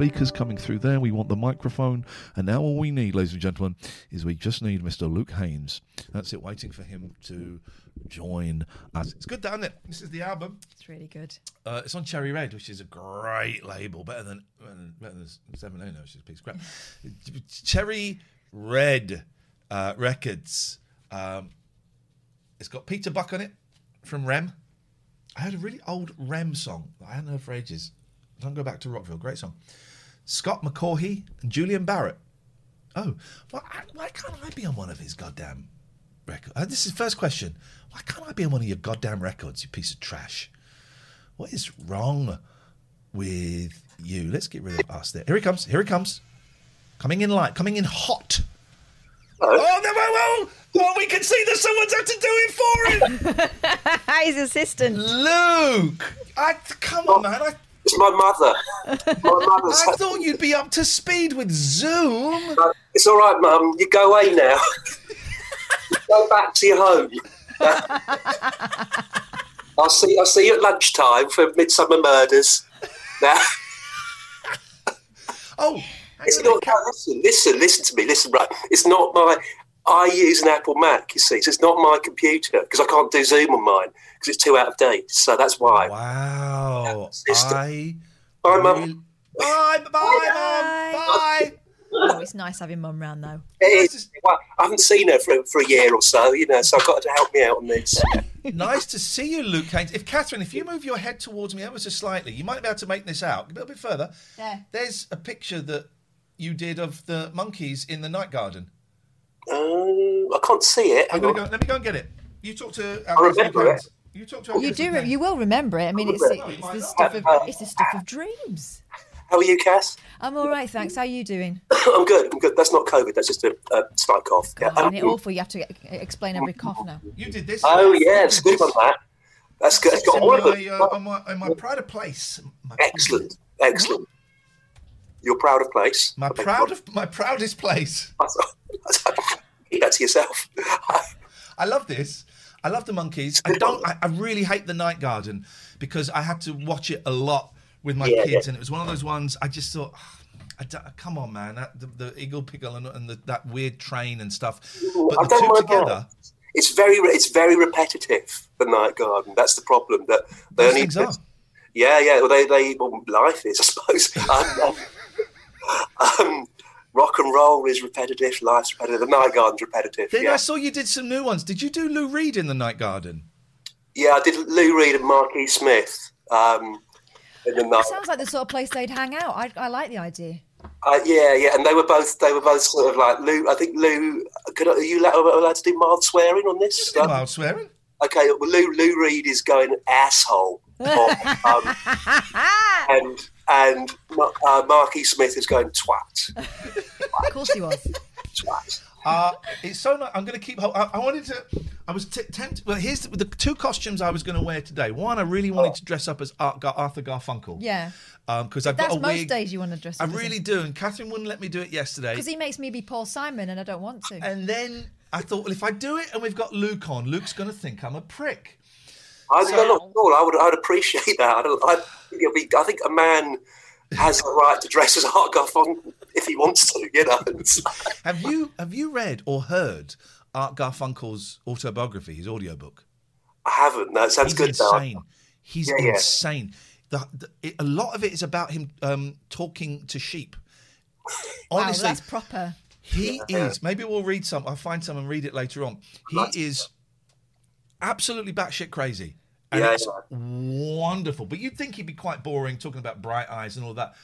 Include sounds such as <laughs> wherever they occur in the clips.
Speakers coming through there. We want the microphone. And now all we need, ladies and gentlemen, is we just need Mr. Luke Haines. That's it, waiting for him to join us. It's good, isn't it? This is the album. It's really good. Uh, it's on Cherry Red, which is a great label, better than better than, Seven O, which is a piece of crap. Cherry Red uh, Records. Um, it's got Peter Buck on it from Rem. I heard a really old R.E.M. song that I hadn't heard for ages. Don't go back to Rockville. Great song. Scott McCaughey and Julian Barratt. Oh, why, why can't I be on one of his goddamn records? Uh, this is the first question. Why can't I be on one of your goddamn records, you piece of trash? What is wrong with you? Let's get rid of us there. Here he comes. Here he comes. Coming in light. Coming in hot. Oh, no, whoa, whoa. Oh, we can see that someone's had to do it for him. <laughs> His assistant. Luke. I, come on, man. I, It's my mother. My <laughs> mother's. I thought you'd be up to speed with Zoom. Uh, it's all right, Mum. You go away now. <laughs> go back to your home. <laughs> I'll see. I'll see you at lunchtime for Midsomer Murders. Now, Oh, it's not. no, listen, listen, listen to me. Listen, right. It's not my. I use an Apple Mac. You see, so it's not my computer because I can't do Zoom on mine because it's too out of date. So that's why. wow. Sister. I. Bye, Mum. really- Bye, bye, Mum. Bye. Oh, it's nice having mum round though. It is. Well, I haven't seen her for, for a year or so, you know, so I've got her to help me out on this. <laughs> nice to see you, Luke Haines. If Catherine, if you move your head towards me ever so slightly, you might be able to make this out a little bit further. There. There's a picture that you did of the monkeys in the night garden. Um, I can't see it. I'm gonna on. go, let me go and get it. You talk to. I remember it. You talk to. You do. re- You will remember it. I mean, it's remember it's the stuff of it's the stuff of dreams. How are you, Cass? I'm all right, thanks. How are you doing? <coughs> I'm good. I'm good. That's not COVID. That's just a, a slight cough. Yeah. Oh, Um, isn't it awful? You have to explain every cough now. You did this. oh You yeah, it's good this on that. That's good. It's got all of my, them. uh, on my, on my pride of place. My, Excellent. Excellent. You're proud of place. My I proud of my proudest place. pardon. Keep that to yourself. <laughs> I love this. I love the monkeys. I don't. I, I really hate the night garden because I had to watch it a lot with my Yeah, kids, yeah. and it was one of those ones. I just thought, I come on, man, that, the, the Igglepiggle and, and the, that weird train and stuff. But I the two together, that. It's very, it's very repetitive. The night garden. That's the problem. That they those only. things are. Yeah, yeah. Well, they, they, well, life is, I suppose. <laughs> Um, um, um, rock and roll is repetitive. Life's repetitive. The night garden's repetitive. Then yeah. I saw you did some new ones. Did you do Lou Reed in the night garden? yeah, I did Lou Reed and Marquis Smith. Um, in the night. It sounds like the sort of place they'd hang out. I, I like the idea. Uh, yeah, yeah, and they were both they were both sort of like Lou. I think Lou. Could I, are you allowed, allowed to do mild swearing on this? Did mild swearing. Okay, well, Lou Lou Reed is going asshole, <laughs> um, <laughs> and and Ma- uh, Marquis Smith is going twat. <laughs> Of course he was. twat. Uh, it's so nice. I'm going to keep. I, I wanted to. I was t- tempted. Well, here's the, the two costumes I was going to wear today. One, I really wanted to dress up as Art, Gar- Arthur Garfunkel. Yeah. Because I've That's got a most wig. days you want to dress up I up. really do, and Catherine wouldn't let me do it yesterday. Because he makes me be Paul Simon and I don't want to. And then I thought, well, if I do it and we've got Luke on, Luke's going to think I'm a prick. I, no, not at all. I would, I'd appreciate that. I, don't, I, think it'll be, I think a man has the right to dress as Art Garfunkel if he wants to. You know. Have you have you read or heard Art Garfunkel's autobiography, his audiobook? I haven't. That sounds He's good. though. insane. He's Yeah, yeah. insane. The, the, it, a lot of it is about him um, talking to sheep. wow, that's proper. he is. Maybe we'll read some. I'll find some and read it later on. He is absolutely batshit crazy. And Yeah, it's yeah. wonderful. But you'd think he'd be quite boring talking about bright eyes and all that.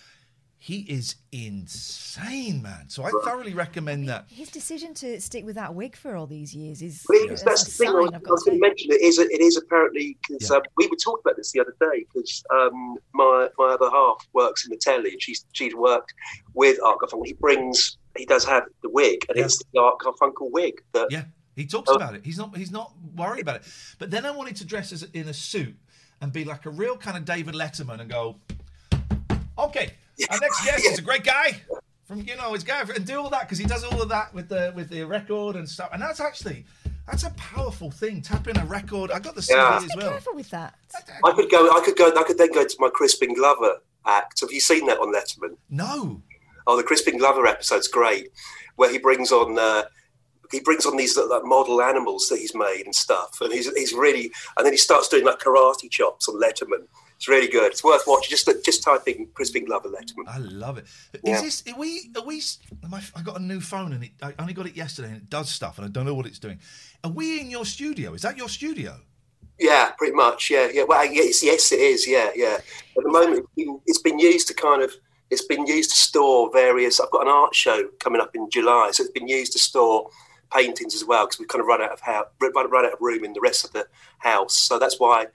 He is insane, man. So I thoroughly recommend that. His decision to stick with that wig for all these years is Well, it's- that's that's the thing. I was, I've I got was going to mention it is. It is apparently because Yeah. um, we were talking about this the other day because um, my my other half works in the telly and she's she's worked with Art Garfunkel. He brings he does have the wig and Yeah. it's the Art Garfunkel wig that Yeah, he talks Oh. about it. He's not. He's not worried about it. But then I wanted to dress as in a suit and be like a real kind of David Letterman and go, okay, our next guest is a <laughs> great guy from you know his guy and do all that because he does all of that with the with the record and stuff. And that's actually that's a powerful thing. Tapping a record. I got the CD Yeah. as Be well. careful with that. I could go. I could go. I could then go to my Crispin Glover act. Have you seen that on Letterman? No. Oh, the Crispin Glover episode's great, where he brings on uh, he brings on these like, model animals that he's made and stuff, and he's he's really and then he starts doing like karate chops on Letterman. It's really good. It's worth watching. Just just type in Crispin Glover Letterman. I love it. Is Yeah. this? Are we? Are we? My, I got a new phone and it, I only got it yesterday and it does stuff and I don't know what it's doing. Are we in your studio? Is that your studio? Yeah, pretty much. Yeah, yeah. Well, yes, yes, it is. Yeah, yeah. At the moment, it's been used to kind of. It's been used to store various. I've got an art show coming up in July, so it's been used to store paintings as well because we've kind of run out of house, run, run out of room in the rest of the house. So that's why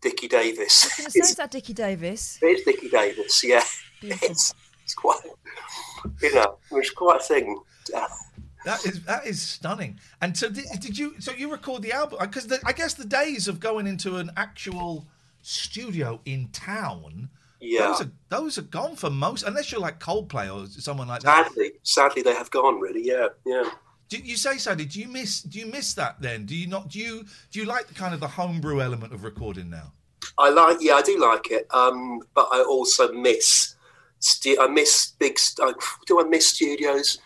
Dickie Davies. I was <laughs> say, It's, is that Dickie Davies? it's Dickie Davies. Yeah, <laughs> it's, it's quite. You know, it's quite a thing. Uh, <laughs> That is that is stunning. And so did, did you? So you record the album? Because I guess the days of going into an actual studio in town, Yeah. those are those are gone for most. Unless you're like Coldplay or someone like that. Sadly, sadly, they have gone. Really, yeah, yeah. Do you say, Sandy? Do you miss? Do you miss that? Then do you not? Do you do you like the kind of the homebrew element of recording now? I like, yeah, I do like it, um, but I also miss, stu- I miss big. st- Do I miss studios?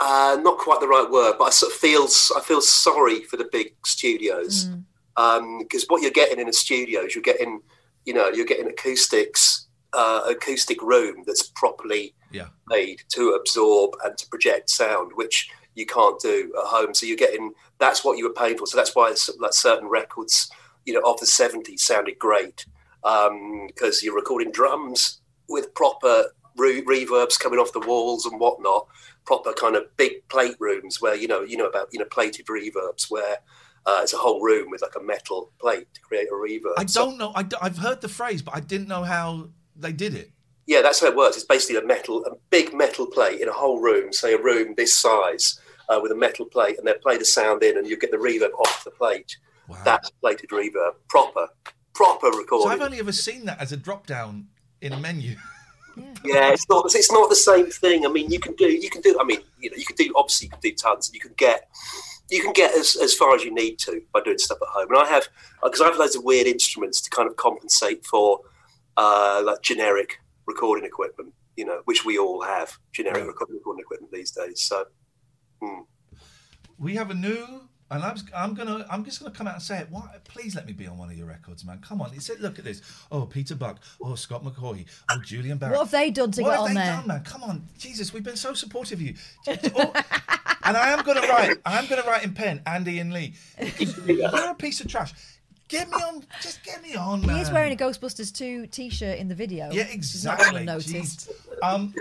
Uh, not quite the right word, but I sort of feel, I feel sorry for the big studios because what you're getting in a studio is you're getting, you know, you're getting acoustics, uh, acoustic room that's properly Yeah. made to absorb and to project sound, which you can't do at home. So you're getting that's what you were paying for. So that's why like certain records, you know, of the '70s sounded great because you're recording drums with proper re- reverbs coming off the walls and whatnot. Proper kind of big plate rooms where you know you know about you know plated reverbs where uh, it's a whole room with like a metal plate to create a reverb. I don't know. I, have heard the phrase, but I didn't know how they did it. Yeah, that's how it works. It's basically a metal, a big metal plate in a whole room, say a room this size, uh, with a metal plate, and they play the sound in, and you get the reverb off the plate. Wow. That's plated reverb, proper, proper recording. So. I've only ever seen that as a drop down in a menu. yeah, it's not, it's not the same thing. I mean, you can do, you can do. I mean, you know, you can do. Obviously, you can do tons, and you can get, you can get as, as far as you need to by doing stuff at home. And I have, because I have loads of weird instruments to kind of compensate for, uh, like generic recording equipment. You know, which we all have generic Yeah. recording recording equipment these days. So. Hmm. We have a new, and I'm, I'm gonna, I'm just gonna come out and say it. Why, please let me be on one of your records, man. Come on, it's it. Look at this. Oh, Peter Buck. Oh, Scott McCaughey. Oh, Julian Barratt. What have they done to What get have on they there? done, man? Come on, Jesus, we've been so supportive of you. <laughs> Oh, and I am gonna write. I am gonna write in pen, Andy and Lee. <laughs> You're a piece of trash. Get me on. Just get me on, man. He is wearing a Ghostbusters 2 t-shirt in the video. Yeah, which not exactly. unnoticed. Jeez. Um,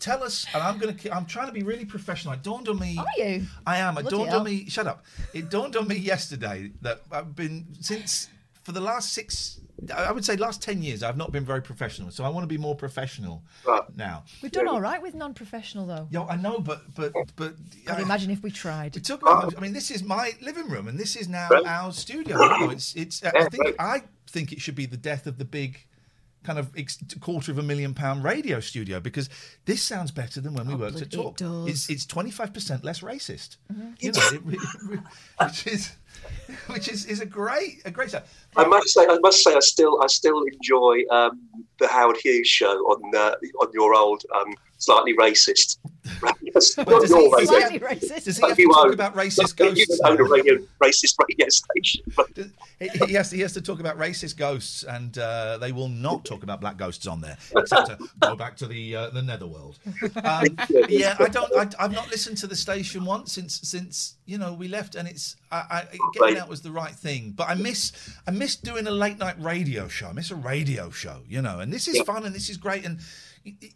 tell us, and I'm gonna. I'm trying to be really professional. It dawned on me. Are you? I am. It Bloody dawned hell. on me. Shut up. It dawned on me yesterday that I've been since for the last six I I would say last ten years I've not been very professional, so I want to be more professional Right. now. We've done all right with non-professional though. Yo, I know, but but but I'd I- imagine if we tried. We took. I mean, this is my living room, and this is now Right. our studio. You know, it's it's. I think right. I think it should be the death of the big, kind of ex- quarter of a million pound radio studio because this sounds better than when we worked at Talk. does. Mm-hmm. It's it's twenty five percent less racist. You know, it, re- re- which is which is is a great a great. sound. I must say, I must say, I still, I still enjoy um, the Howard Hughes show on uh, on your old um, slightly racist. <laughs> Not does your radio. Slightly racist. Does he have to You talk about racist You ghosts? own a radio, racist radio station. <laughs> He, he has to, he has to talk about racist ghosts, and uh, they will not talk about black ghosts on there, except to <laughs> go back to the uh, the netherworld. Um, yeah, I don't. I, I've not listened to the station once since since you know we left, and it's I, I, getting out was the right thing. But I miss I miss doing a late night radio show. I miss a radio show, you know. And this is fun, and this is great, and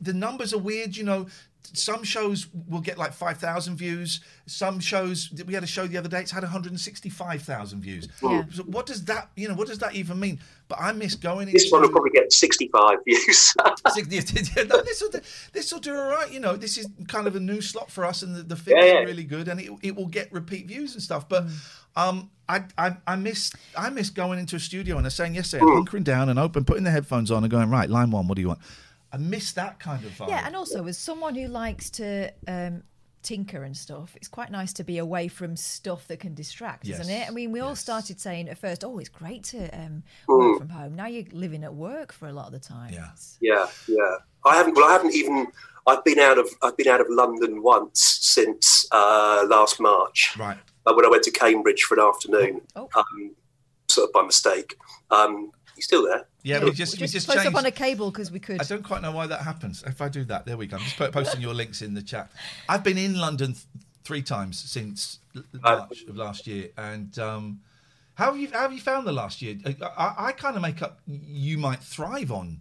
the numbers are weird, you know. Some shows will get like 5,000 views. Some shows, we had a show the other day, it's had 165,000 views. Yeah. So what does that, you know, what does that even mean? But I miss going into. this one will probably get sixty-five <laughs> views. <laughs> <laughs> this will do, this will do all right. You know, this is kind of a new slot for us, and the, the figures Yeah, yeah. are really good, and it, it will get repeat views and stuff. But um, I, I I miss I miss going into a studio and they're saying yesterday, hunkering down and open, putting the headphones on, and going right, line one, what do you want? I miss that kind of vibe. Yeah, and also as someone who likes to um, tinker and stuff, it's quite nice to be away from stuff that can distract, isn't it? I mean, we all started saying at first, "Oh, it's great to um, work from home." Now you're living at work for a lot of the time. Yeah. Yeah, yeah. I haven't. Well, I haven't even. I've been out of. I've been out of London once since uh, last March. right. uh, when I went to Cambridge for an afternoon, Oh. um, sort of by mistake. Um, you still there? Yeah, we just We we just, just close changed. up on a cable because we could. I don't quite know why that happens. If I do that, there we go. I'm just posting your links in the chat. I've been in London th- three times since March of last year, and um, how have you how have you found the last year? I, I, I kind of make up. You might thrive on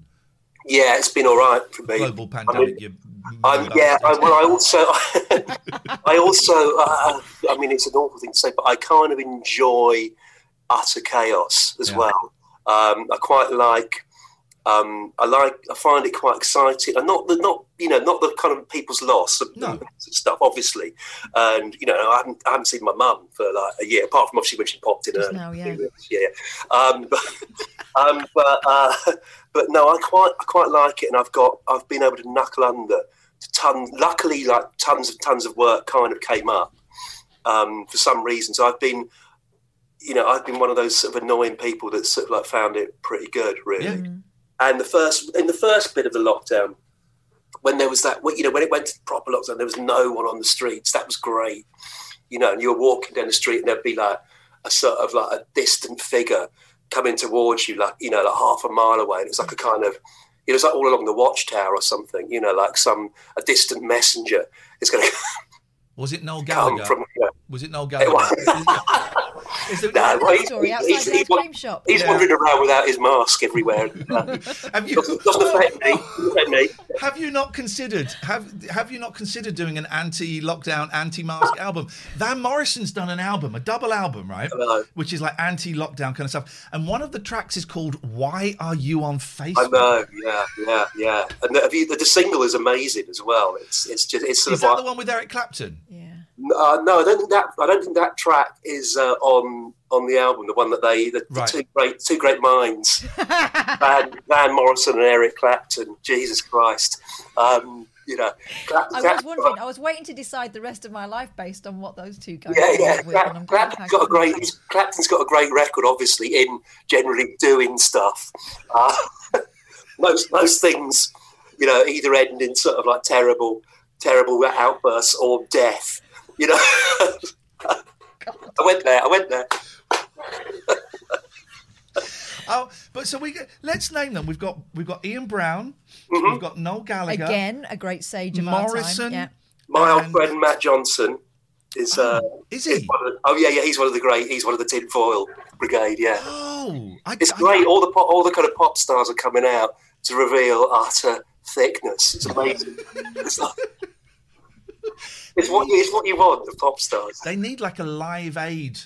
Yeah, it's been all right for me. global I pandemic. mean, you I'm, mad yeah, I, well, I also, <laughs> I also, uh, I mean, it's an awful thing to say, but I kind of enjoy utter chaos as Yeah. well. Um, I quite like, um, I like, I find it quite exciting, and not the, not you know, not the kind of people's loss No. stuff, obviously. And you know, I haven't, I haven't seen my mum for like a year, apart from obviously when she popped in early. now, yeah. yeah. Um, <laughs> but, um, but, uh, <laughs> but no, I quite, I quite like it, and I've got, I've been able to knuckle under to tons. Luckily, like tons of tons of work kind of came up um, for some reasons. I've been, you know, I've been one of those sort of annoying people that sort of like found it pretty good, really. Yeah. Mm. And the first, in the first bit of the lockdown, when there was that, you know, when it went to proper lockdown, there was no one on the streets. That was great, you know. And you were walking down the street, and there'd be like a sort of like a distant figure coming towards you, like you know, like half a mile away. And it was like a kind of, it was like all along the watchtower or something, you know, like some a distant messenger is going <laughs> to Was it Noel come Gallagher? from. You know, Was it Noel It Gallagher? Is it- <laughs> No, well, he's, story he's, outside he's, he's, cream shop. he's Yeah. wandering around without his mask everywhere. <laughs> have you doesn't, doesn't affect me. Affect me. have you not considered have have you not considered doing an anti-lockdown, anti-mask <laughs> album? Van Morrison's done an album, a double album, right? know. Which is like anti-lockdown kind of stuff. And one of the tracks is called "Why Are You on Facebook?" I know, yeah, yeah, yeah. And the, the, the single is amazing as well. It's it's just it's sort Is of that like the one with Eric Clapton? Yeah. Uh, no, I don't think that I don't think that track is uh, on on the album. The one that they the, the two great two great minds, <laughs> Van, Van Morrison and Eric Clapton. Jesus Christ, um, you know. Clap- I was Clap- wondering. I was waiting to decide the rest of my life based on what those two guys. Yeah, yeah. up with, Clap, Clapton's got a great. he's- Clapton's got a great record, obviously, in generally doing stuff. Uh, <laughs> most most things, you know, either end in sort of like terrible, terrible outbursts or death. You know. <laughs> I went there. I went there. <laughs> Oh, but so we get- let's name them. We've got we've got Ian Brown, we've got Noel Gallagher, Again, a great sage of our Morrison. time. Yeah. My old friend Matt Johnson is. Uh, Is he? one of the- oh yeah, yeah. He's one of the great. He's one of the tinfoil brigade. Yeah. Oh, I, It's I- great. All the pop, all the kind of pop stars are coming out to reveal utter thickness. It's amazing. <laughs> it's, like, it's what you, it's what you want. The pop stars. They need like a live aid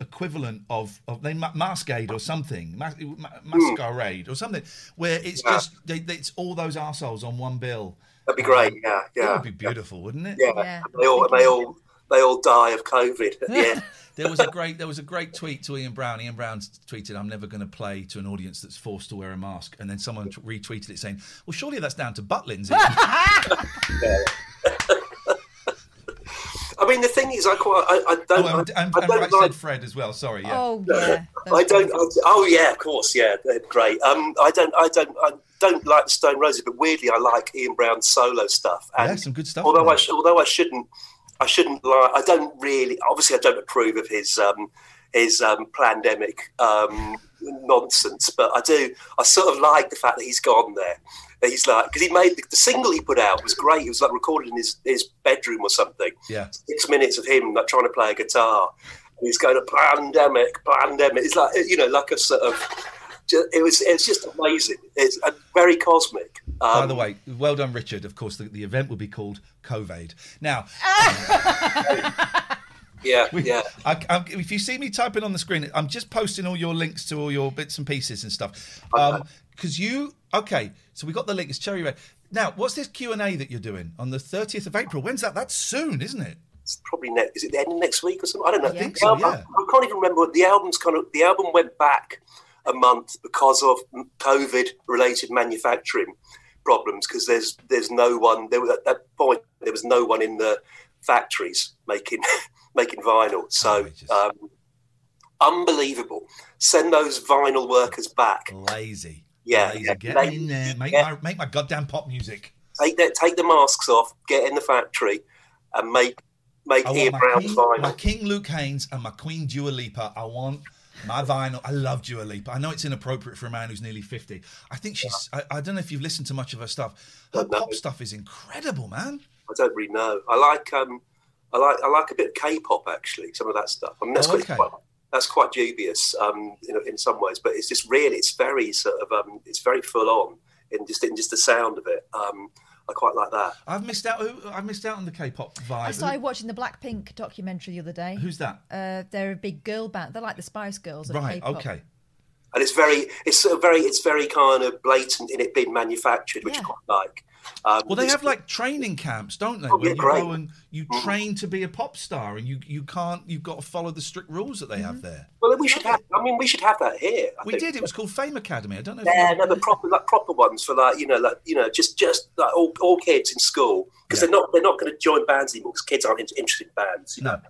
equivalent of of they ma- masquerade or something, mas- ma- masquerade hmm. or something, where it's Yeah. just they, they, it's all those assholes on one bill. That'd be great. Yeah, That yeah, would be beautiful, wouldn't it? yeah. Yeah. They all, they all, they all die of COVID at the end. <laughs> There was a great there was a great tweet to Ian Brown. Ian Brown tweeted, "I'm never going to play to an audience that's forced to wear a mask." And then someone retweeted it saying, "Well, surely that's down to Butlins." <laughs> <laughs> I mean, the thing is, I quite, I, I don't, oh, and, and, I, I don't I like said Fred as well. Sorry, yeah. Oh yeah. I don't. I, oh yeah, of course, yeah, great. Um, I don't. I don't. I don't like the Stone Roses, but weirdly, I like Ian Brown's solo stuff. And Yeah, some good stuff Although I, although I shouldn't, I shouldn't like. I don't really. Obviously, I don't approve of his um, his um, pandemic um, nonsense, but I do. I sort of like the fact that he's gone there. That He's like because he made the, the single he put out was great. It was like recorded in his, his bedroom or something yeah. six minutes of him like trying to play a guitar. And he's going to pandemic, pandemic. It's like you know, like a sort of. ju- It was. It's just amazing. It's uh, very cosmic. Um, By the way, well done, Richard. Of course, the, the event will be called COVID. Now, <laughs> yeah, <laughs> we- yeah. I, I, if you see me typing on the screen, I'm just posting all your links to all your bits and pieces and stuff. Because um, you, okay, so we got the link. It's Cherry Red. Now, what's this Q and A that you're doing on the 30th of April? When's that? That's soon, isn't it? It's probably next. Is it the end of next week or something? I don't know. I think so, yeah. I can't even remember. The album's kind of. The album went back a month because of COVID-related manufacturing problems. Because there's there's no one. There was, at that point there was no one in the factories making <laughs> making vinyl. So um, unbelievable. Send those vinyl workers back. Lazy. Yeah, Lazy. yeah. Get They- in there. Make, yeah. my, make my goddamn pop music. Take that. Take the masks off. Get in the factory and make make I Ian King, vinyl. my King Luke Haines and my Queen Dua Lipa. I want my vinyl. I love Dua Lipa. I know it's inappropriate for a man who's nearly 50. I think she's, I, I don't know if you've listened to much of her stuff. Her No. pop stuff is incredible, man. I don't really know. I like um, I like I like a bit of K-pop actually. Some of that stuff. I mean, that's Oh, quite, okay. quite that's quite dubious, um, you know, in some ways. But it's just really, it's very sort of, um, it's very full on in just in just the sound of it. Um, I quite like that. I've missed out. I've missed out on the K-pop vibe. I started watching the Blackpink documentary the other day. Who's that? Uh, they're a big girl band. They're like the Spice Girls. Right. K-pop. Okay. And it's very, it's sort of very, it's very kind of blatant in it being manufactured, which I quite like. Um, Well, they have like training camps, don't they? Oh, where yeah, you great. go and you train to be a pop star, and you you can't. You've got to follow the strict rules that they have there. Well, we should have. I mean, we should have that here. I We think. did. It was called Fame Academy. I don't know. Yeah, you no, but proper like proper ones for like you know like you know just just like all, all kids in school because they're not they're not going to join bands anymore because kids aren't interested in bands. You no. know,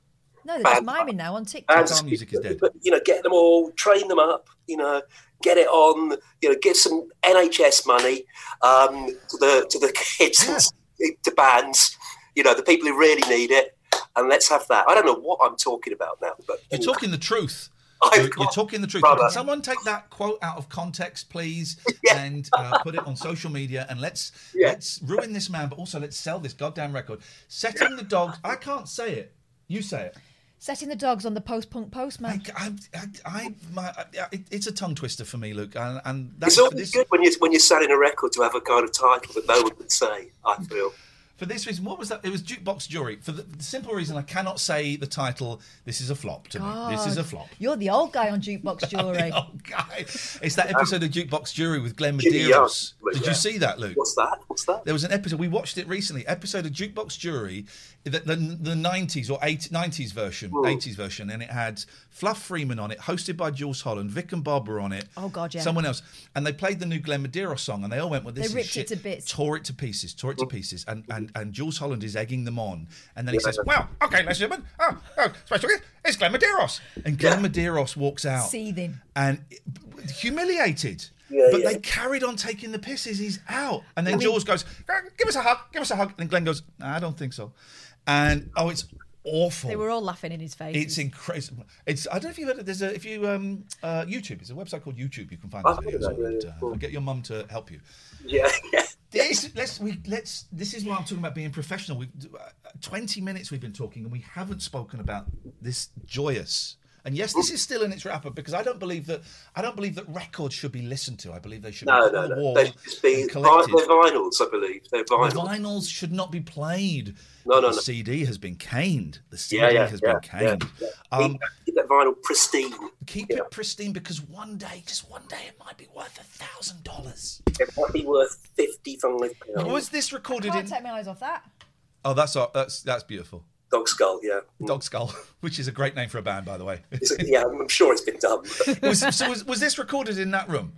No, they're just Band- miming now on TikTok. bands music is dead. But you know, get them all, train them up. You know, get it on. You know, give some NHS money um, to the to the kids and <laughs> to bands. You know, the people who really need it. And let's have that. I don't know what I'm talking about now, but You're talking the truth. <laughs> You're, you're talking the truth. brother. Can someone take that quote out of context, please, <laughs> Yeah. and uh, put it on social media, and let's Yeah. let's ruin this man, but also let's sell this goddamn record. Setting the dogs. I can't say it. You say it. Setting the dogs on the post-punk postman. I, I, I, I my, I, it, it's a tongue twister for me, Luke, and, and that's It's always this, good when you when you're selling a record to have a kind of title that no one would say. I feel. for this reason. What was that? It was Jukebox Jury. For the, the simple reason I cannot say the title. This is a flop to me. This is a flop. You're the old guy on Jukebox <laughs> Jury. Oh, guy. It's that episode of Jukebox Jury with Glenn Jimmy Medeiros. Did yeah. you see that, Luke? What's that? What's that? There was an episode we watched it recently. Episode of Jukebox Jury, the the, the 90s or 80, 90s version, 80s version, and it had Fluff Freeman on it, hosted by Jools Holland. Vic and Bob were on it. Oh, God, yeah. Someone else, and they played the new Glenn Medeiros song, and they all went, "Well, this They is ripped it to bits. Tore it to pieces. Tore it to pieces. And and and Jools Holland is egging them on, and then he says, "Well, okay, ladies and gentlemen, oh, oh, special guest, it's Glenn Medeiros," and Glenn Medeiros walks out, Seething. and humiliated. Yeah, but yeah. they carried on taking the pisses. He's out, and then Jools goes, "Give us a hug, give us a hug," and Glenn goes, "I don't think so," and oh, it's awful. They were all laughing in his face. It's incredible. It's I don't know if you've heard it. There's a if you um uh YouTube. It's a website called YouTube. You can find I've these heard videos of that, on. yeah, and, uh, get your mum to help you. Yeah, yeah. <laughs> This, let's we let's. This is why I'm talking about being professional. We've uh, 20 minutes we've been talking, and we haven't spoken about this joyous And yes, this is still in its wrapper because I don't believe that I don't believe that records should be listened to. I believe they should No, be put no, no. They should just be collected. They're vinyls, I believe. They're The vinyls. vinyls should not be played. No, no, the no. CD has been caned. The CD Yeah, yeah, has yeah, been caned. yeah, Um, keep, keep that vinyl pristine. keep Yeah. it pristine because one day, just one day, it might be worth a thousand dollars. It might be worth fifty-five pounds. Was this recorded I Can't in? take my eyes off that. Oh, that's that's that's beautiful. Dog skull, yeah. Dog Skull, <laughs> which is a great name for a band, by the way. A- yeah, I'm sure it's been done. <laughs> was, so was, was this recorded in that room?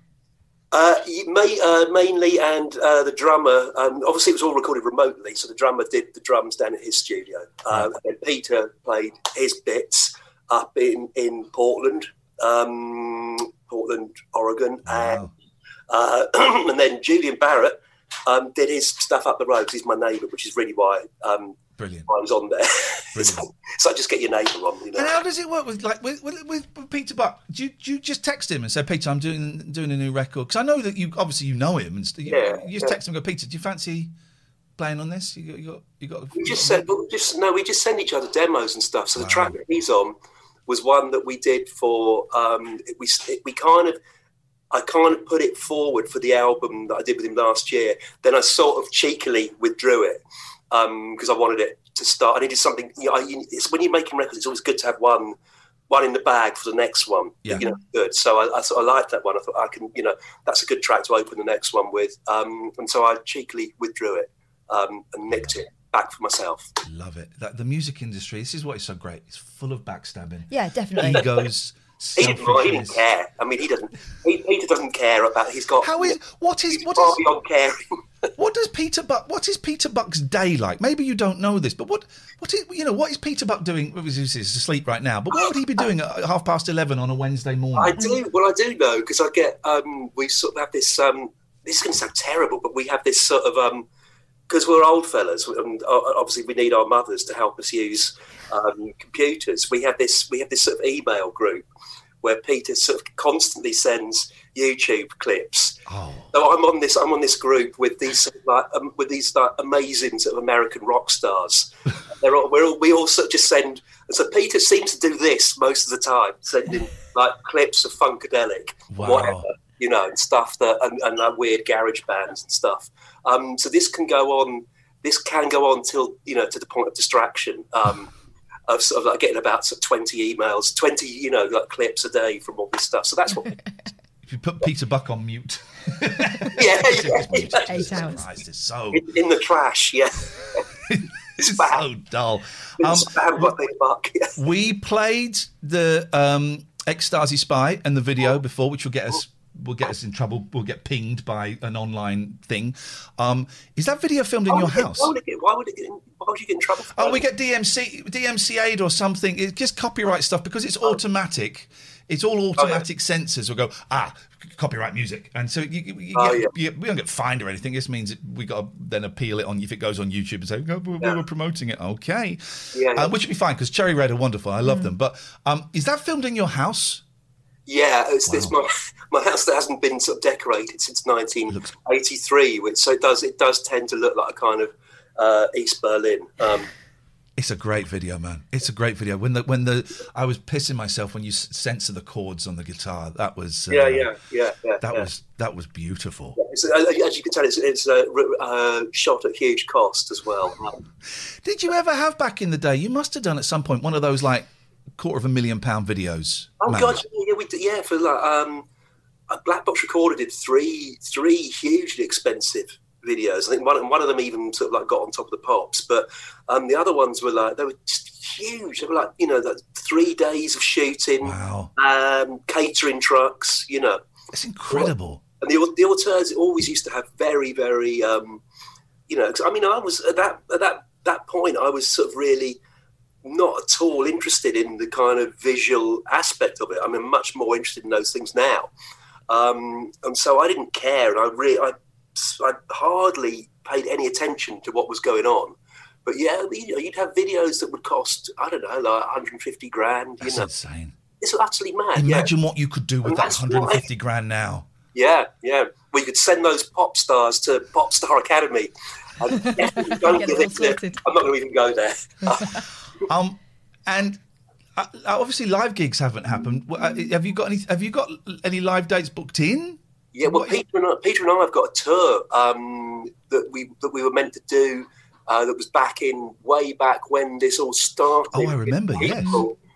Uh, you- ma- uh, mainly, and uh, the drummer. Um, obviously, it was all recorded remotely, so the drummer did the drums down at his studio, uh, and Peter played his bits up in in Portland, um, Portland, Oregon, and Wow. uh, <clears throat> and then Julian Barratt um, did his stuff up the road 'cause he's my neighbour, which is really why um, Brilliant. I was on there. <laughs> Brilliant. so, so just get your neighbour on, you know. And how does it work with like with, with, with Peter Buck? Do you, do you just text him and say, Peter, I'm doing doing a new record? Because I know that you obviously you know him and you, Yeah, you just yeah. text him and go, Peter, do you fancy playing on this? You got you got you got. We just said, we just no, we just send each other demos and stuff. So the track that he's on was one that we did for. Um, we we kind of, I kind of put it forward for the album that I did with him last year. Then I sort of cheekily withdrew it because I wanted it to start. I needed something. You know, I, it's when you're making records, it's always good to have one. One in the bag for the next one, Yeah. you know, good. So I, I sort of liked that one. I thought I can, you know, that's a good track to open the next one with. Um, and so I cheekily withdrew it um, and nicked it back for myself. Love it. That the music industry. This is what is so great. It's full of backstabbing, Yeah, definitely. egos, He didn't, mind, he didn't care. I mean, he doesn't. He, Peter doesn't care about. He's got. How is what is what is beyond caring. <laughs> what does Peter Buck? What is Peter Buck's day like? Maybe you don't know this, but what what is you know what is Peter Buck doing? He's he's asleep right now, but what would he be doing at half past eleven on a Wednesday morning? I do. Well, I do know because I get. Um, we sort of have this. Um, this is going to sound terrible, but we have this sort of. Um, because we're old fellas, and uh, obviously we need our mothers to help us use um, computers. We have this. We have this sort of email group where Peter sort of constantly sends YouTube clips. Oh, So I'm on this. I'm on this group with these sort of like um, with these like amazing sort of American rock stars. <laughs> They're all, we're all, we all sort of just send. And so Peter seems to do this most of the time, sending like clips of funkadelic, Wow. whatever you know, and stuff that and, and like weird garage bands and stuff. Um, so this can go on. This can go on till you know to the point of distraction. Um, of sort of like getting about sort of 20 emails, 20, you know, like clips a day from all this stuff. So that's what, <laughs> if you put Peter Buck on mute, yeah, <laughs> yeah, Eight yeah. Eight hours. Christ, it's so In, in the trash, yeah. <laughs> it's bad. so dull. Um, spammed by Big Buck. Yeah. we played the um, Ex-Stasi Spy and the video before, which will get us will get us in trouble. We'll get pinged by an online thing. Um, is that video filmed in your it- house? Why would, it get, why would it get? In, why would you get in trouble? For Oh, that? we get DMC DMCA'd or something. It's just copyright stuff because it's automatic. It's all automatic sensors will go ah copyright music, and so you, you, Oh, get, yeah. you- we don't get fined or anything. This means we got to then appeal it on if it goes on YouTube and say no, we, we were promoting it. Okay, Yeah, yeah. Uh, which would be fine because Cherry Red are wonderful. I love them. But um, is that filmed in your house? Yeah, it's this my <laughs> my house that hasn't been sort of decorated since 1983, which so it does it does tend to look like a kind of uh, East Berlin. Um, It's a great video, man. It's a great video. When the when the I was pissing myself when you censor the chords on the guitar. That was uh, yeah, yeah, yeah, yeah. That yeah. was that was beautiful. It's, uh, as you can tell, it's, it's uh, uh, shot at huge cost as well. <laughs> Did you ever have back in the day? You must have done at some point one of those like quarter of a million pound videos. Oh man. god, yeah, we did, yeah for like um, Black Box Recorder did three three hugely expensive videos. I think one one of them even sort of like got on top of the pops, but um, the other ones were like they were just huge. They were like you know like three days of shooting, Wow, um, catering trucks, you know. it's incredible. And the the auteurs always used to have very very um, you know. 'cause, I mean, I was at that at that that point, I was sort of really not at all interested in the kind of visual aspect of it. I'm much more interested in those things now, um, and so I didn't care, and I really I, I hardly paid any attention to what was going on. But yeah, you know, you'd have videos that would cost I don't know like 150 grand. You That's know, insane. it's utterly mad. yeah. Imagine what you could do with And that that's 150 grand now. Yeah, yeah. We could send those pop stars to Pop Star Academy. And <laughs> definitely don't Get it give it. I'm not going to even go there. <laughs> Um, and uh, obviously live gigs haven't happened. Uh, have you got any? Have you got any live dates booked in? Yeah, well, Peter and I, Peter and I have got a tour um, that we that we were meant to do. Uh, that was back in way back when this all started. Oh, I remember, yes.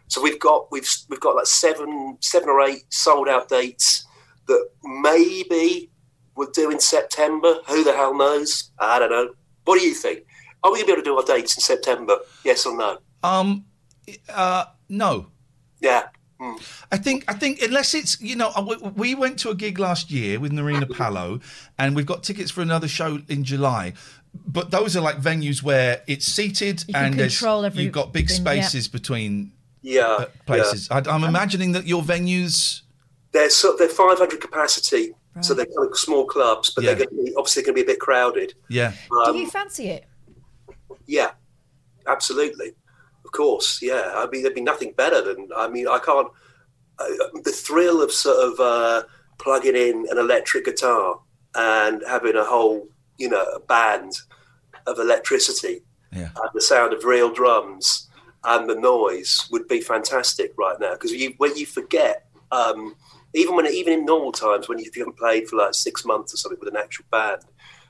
So we've got we've we've got like seven seven or eight sold out dates that maybe we'll do in September. Who the hell knows? I don't know. What do you think? Are we gonna be able to do our dates in September? Yes or no? Um, uh, no. Yeah. I think I think unless it's you know we- we went to a gig last year with Narina Palo, and we've got tickets for another show in July. But those are like venues where it's seated and control every- you've got big thing, yeah. spaces between Yeah. uh, places. I, I'm imagining that your venues. They're so, they're 500 capacity, so they're kind of small clubs, but Yeah. they're going to be obviously going to be a bit crowded. Yeah, Do you fancy it? Yeah, absolutely. Course, yeah. I mean, there'd be nothing better than, I mean, I can't, uh, the thrill of sort of uh, plugging in an electric guitar and having a whole, you know, a band of electricity yeah. and the sound of real drums and the noise would be fantastic right now because you, when you forget, um, even when even in normal times when you haven't played for like six months or something with an actual band,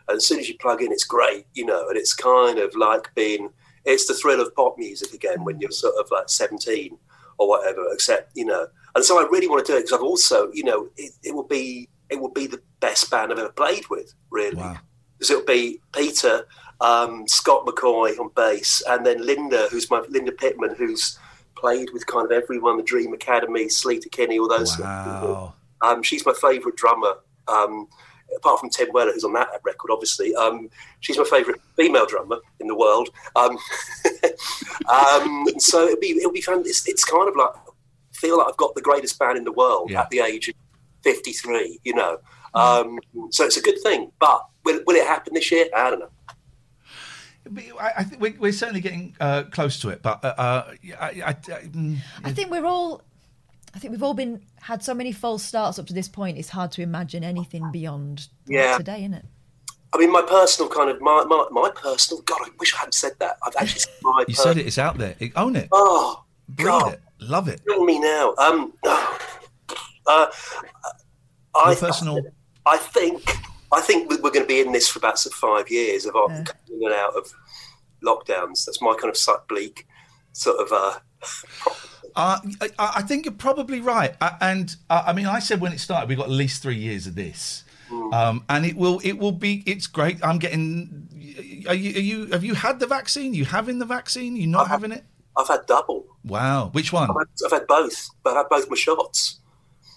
and as soon as you plug in, it's great, you know, and it's kind of like being it's the thrill of pop music again when you're sort of like 17 or whatever, except you know, and so I really want to do it because I've also, you know, it, it will be it will be the best band I've ever played with, really Wow. because it'll be Peter, um, Scott McCaughey on bass, and then Linda, who's my Linda Pitmon, who's played with kind of everyone, the Dream Academy, Sleater Kinney, all those. sort of people. Wow. Um, she's my favourite drummer. Um, apart from Tim Weller, who's on that record, obviously, um, she's my favourite female drummer in the world. Um, <laughs> um, so it'll be it'll be fun. It's, it's kind of like I feel like I've got the greatest band in the world Yeah. at the age of fifty three. You know, um, so it's a good thing. But will, will it happen this year? I don't know. I, I think we- we're certainly getting uh, close to it, but uh, uh, I, I, I, mm, I think we're all. I think we've all been had so many false starts up to this point. It's hard to imagine anything beyond Yeah. today, isn't it? I mean, my personal kind of my, my, my personal. God, I wish I hadn't said that. I've actually said my. <laughs> you per- said it. It's out there. Own it. Oh Breathe God, it. Love it. kill me now. Um, <sighs> uh, I Your personal. I think I think we- we're going to be in this for about sort of five years of our coming in and out of lockdowns. That's my kind of slight bleak sort of. Uh, <laughs> Uh, I, I think you're probably right, uh, and uh, I mean, I said when it started, we got at least three years of this, um, and it will, it will be, it's great. I'm getting. Are you, are you? Have you had the vaccine? You having the vaccine? You not having it? I've had double. Wow. Which one? I've had, I've had both. I've had both my shots.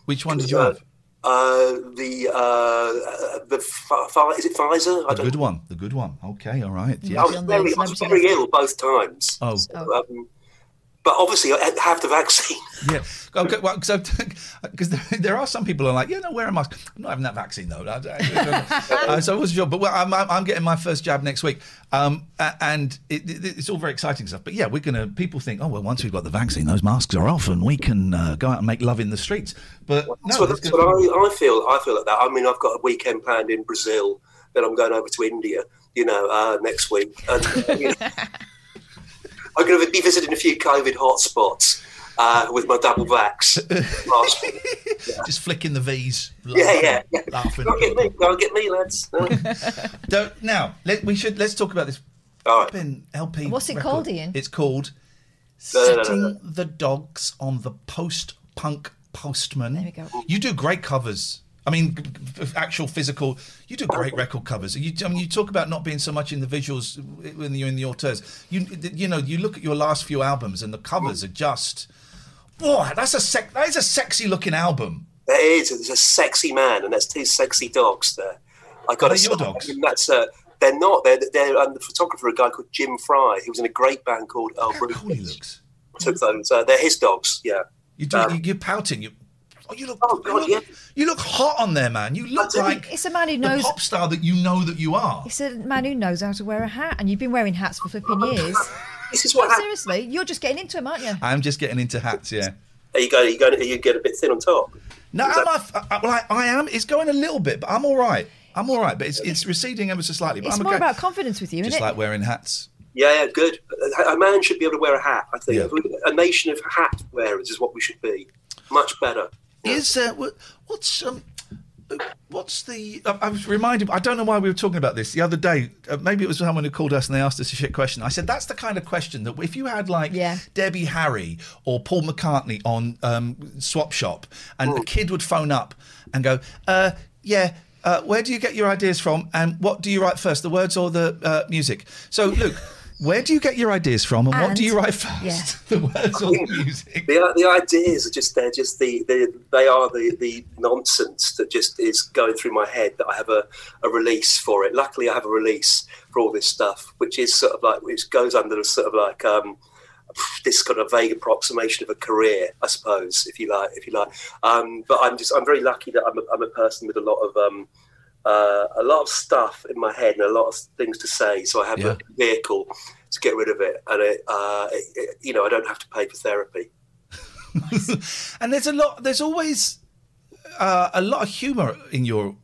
Which one did you Uh, have? Uh, the uh, the Pfi- Pfi- is it Pfizer? I The good one. The good one. Okay. All right. I Yeah. was very, I was very ill both times. Oh. Um, but obviously, I have the vaccine. <laughs> Yeah. Okay. Well, so because there, are some people who are like, yeah, no, wear a mask. I'm not having that vaccine though. <laughs> uh, so I wasn't sure, but well, I'm, I'm I'm getting my first jab next week, um, and it, it, it's all very exciting stuff. But yeah, we're gonna. People think, oh well, once we've got the vaccine, those masks are off, and we can uh, go out and make love in the streets. But That's no, what, that's what I, I feel. I feel like that. I mean, I've got a weekend planned in Brazil. Then I'm going over to India. You know, uh, next week. And, you know, <laughs> I'm going to be visiting a few COVID hotspots uh, with my double vax passport. <laughs> just flicking the V's. Yeah, laughing, yeah, yeah. Laughing. Go get me, go get me, lads. <laughs> No. So, now let, we should let's talk about this. All right. flipping LP. What's it record. called, Ian? It's called No, no, no, no, "Setting no. the Dogs on the Post-Punk Postman." There we go. You do great covers. I mean, actual physical. You do great record covers. You, I mean, you talk about not being so much in the visuals when you're in the auteurs. You, you know, you look at your last few albums and the covers are just. Boy, that's a sec- that is a sexy looking album. There is. There's a sexy man, and there's two sexy dogs there. I got to your dogs? That's uh, they're not. They're they're um, the photographer, a guy called Jim Fry. He was in a great band called El How cool he looks. Took those. Uh, they're his dogs. Yeah. You do. Um, you're pouting. You. Oh, you look. Oh, God, you, look yeah. you look hot on there, man. You look do. like It's a man who the knows. pop star that you know that you are. It's a man who knows how to wear a hat, and you've been wearing hats for flipping <laughs> years. This is what happens. seriously, you're just getting into them, aren't you? I'm just getting into hats. Yeah. Are you going? Are you going? Are you get a bit thin on top? No, am I, I, well, I, I am. It's going a little bit, but I'm all right. I'm all right, but it's, it's receding ever so slightly. But It's I'm more okay. about confidence with you, just isn't like it? Just like wearing hats. Yeah, yeah, good. A, a man should be able to wear a hat. I think Yeah. a nation of hat wearers is what we should be. Much better. Is there what's um what's the? I, was reminded. I don't know why we were talking about this the other day. Uh, maybe it was someone who called us and they asked us a shit question. I said that's the kind of question that if you had like Yeah. Debbie Harry or Paul McCartney on um, Swap Shop, and a kid would phone up and go, uh, "Yeah." Uh, where do you get your ideas from, and what do you write first, the words or the uh, music? So, Luke, where do you get your ideas from, and, what do you write first, yeah. <laughs> the words or the music? The, the ideas are just they're just the, the they are the, the nonsense that just is going through my head that I have a, a release for it. Luckily, I have a release for all this stuff, which is sort of like which goes under a sort of like um, this kind of vague approximation of a career, I suppose, if you like, if you like. Um, but I'm just I'm very lucky that I'm a, I'm a person with a lot of um, uh, a lot of stuff in my head and a lot of things to say. So I have Yeah. a vehicle to get rid of it, and it, uh, it, it- you know I don't have to pay for therapy. <laughs> and there's a lot. There's always uh, a lot of humour in your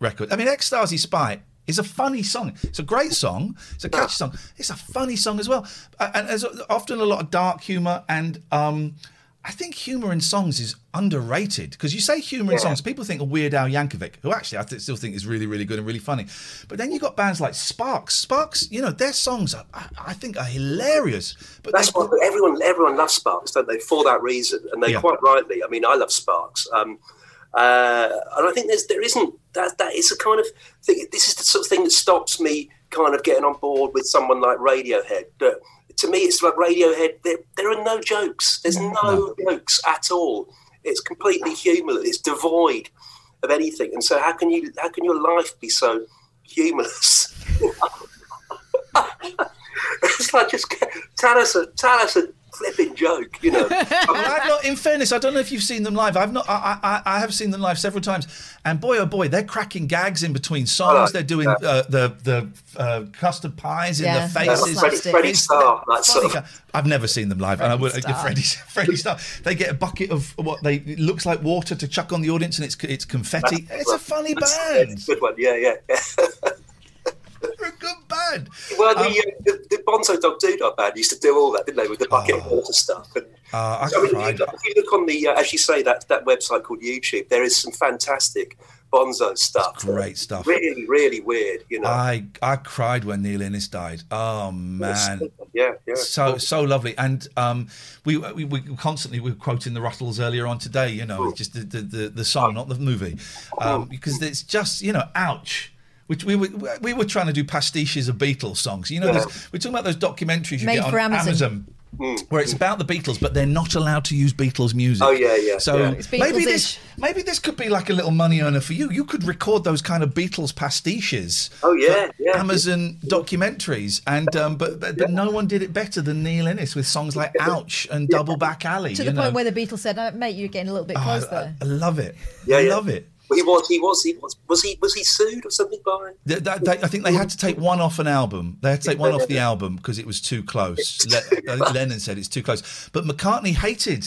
record. I mean, Ex-Stasi Spy is a funny song. It's a great song. It's a catchy song. It's a funny song as well. And there's often a lot of dark humour. And um, I think humour in songs is underrated because you say humour in songs, people think of Weird Al Yankovic, who actually I th- still think is really, really good and really funny. But then you got bands like Sparks. Sparks, you know, their songs are, I, I think are hilarious. But That's why everyone everyone loves Sparks, don't they? For that reason, and they Yeah. quite rightly. I mean, I love Sparks, um, uh, and I think there's there isn't that that is a kind of thing. This is the sort of thing that stops me kind of getting on board with someone like Radiohead. But to me, it's like Radiohead. There, there are no jokes. There's no jokes at all. It's completely humorless. It's devoid of anything. And so, how can you how can your life be so humorless? <laughs> it's like just tell us a tell us a flipping joke, you know. <laughs> I've not, in fairness, I don't know if you've seen them live. I've not. I, I, I have seen them live several times, and boy, oh boy, they're cracking gags in between songs. like they're doing that. uh, the the uh, custard pies in Yeah, the faces. Freddie, slapstick. Freddie It's that sort of. I've never seen them live, and I would. Starr. <laughs> Freddie, Freddie Starr. They get a bucket of what they it looks like water to chuck on the audience, and it's it's confetti. It's a funny band. A Good one, yeah, yeah. <laughs> yeah. They're a good band. well, the, Um, uh, the, the Bonzo Dog Doodah band used to do all that, didn't they, with the bucket of water stuff? And, Uh, I I mean, cried. you, if you look on the, uh, as you say, that, that website called YouTube, there is some fantastic Bonzo stuff. great stuff. Really, really weird, you know. I I cried when Neil Innes died. Oh man. yeah, yeah. so so lovely and um we, we we constantly we were quoting the Rutles earlier on today you know just the the, the, the song not the movie um because it's just you know ouch which we were we were trying to do pastiches of Beatles songs you know there's- we're talking about those documentaries you Made get on for Amazon. where it's about the Beatles, but they're not allowed to use Beatles music. Oh, yeah, yeah, So yeah. Maybe this maybe this could be like a little money earner for you. You could record those kind of Beatles pastiches. Oh, yeah, yeah. Amazon documentaries, and um, but but, but no one did it better than Neil Innes with songs like "Ouch" and "Double Back Alley." To you the know? point where the Beatles said, oh, "Mate, you're getting a little bit Oh, close I, there." I love it. Yeah, I yeah. love it. Well, he was, he was, he was, was he, was he sued or something by? Th- that- they- I think they had to take one off an album. They had to take one off the album because it was too close. <laughs> Le- uh, Lennon said it's too close, but McCartney hated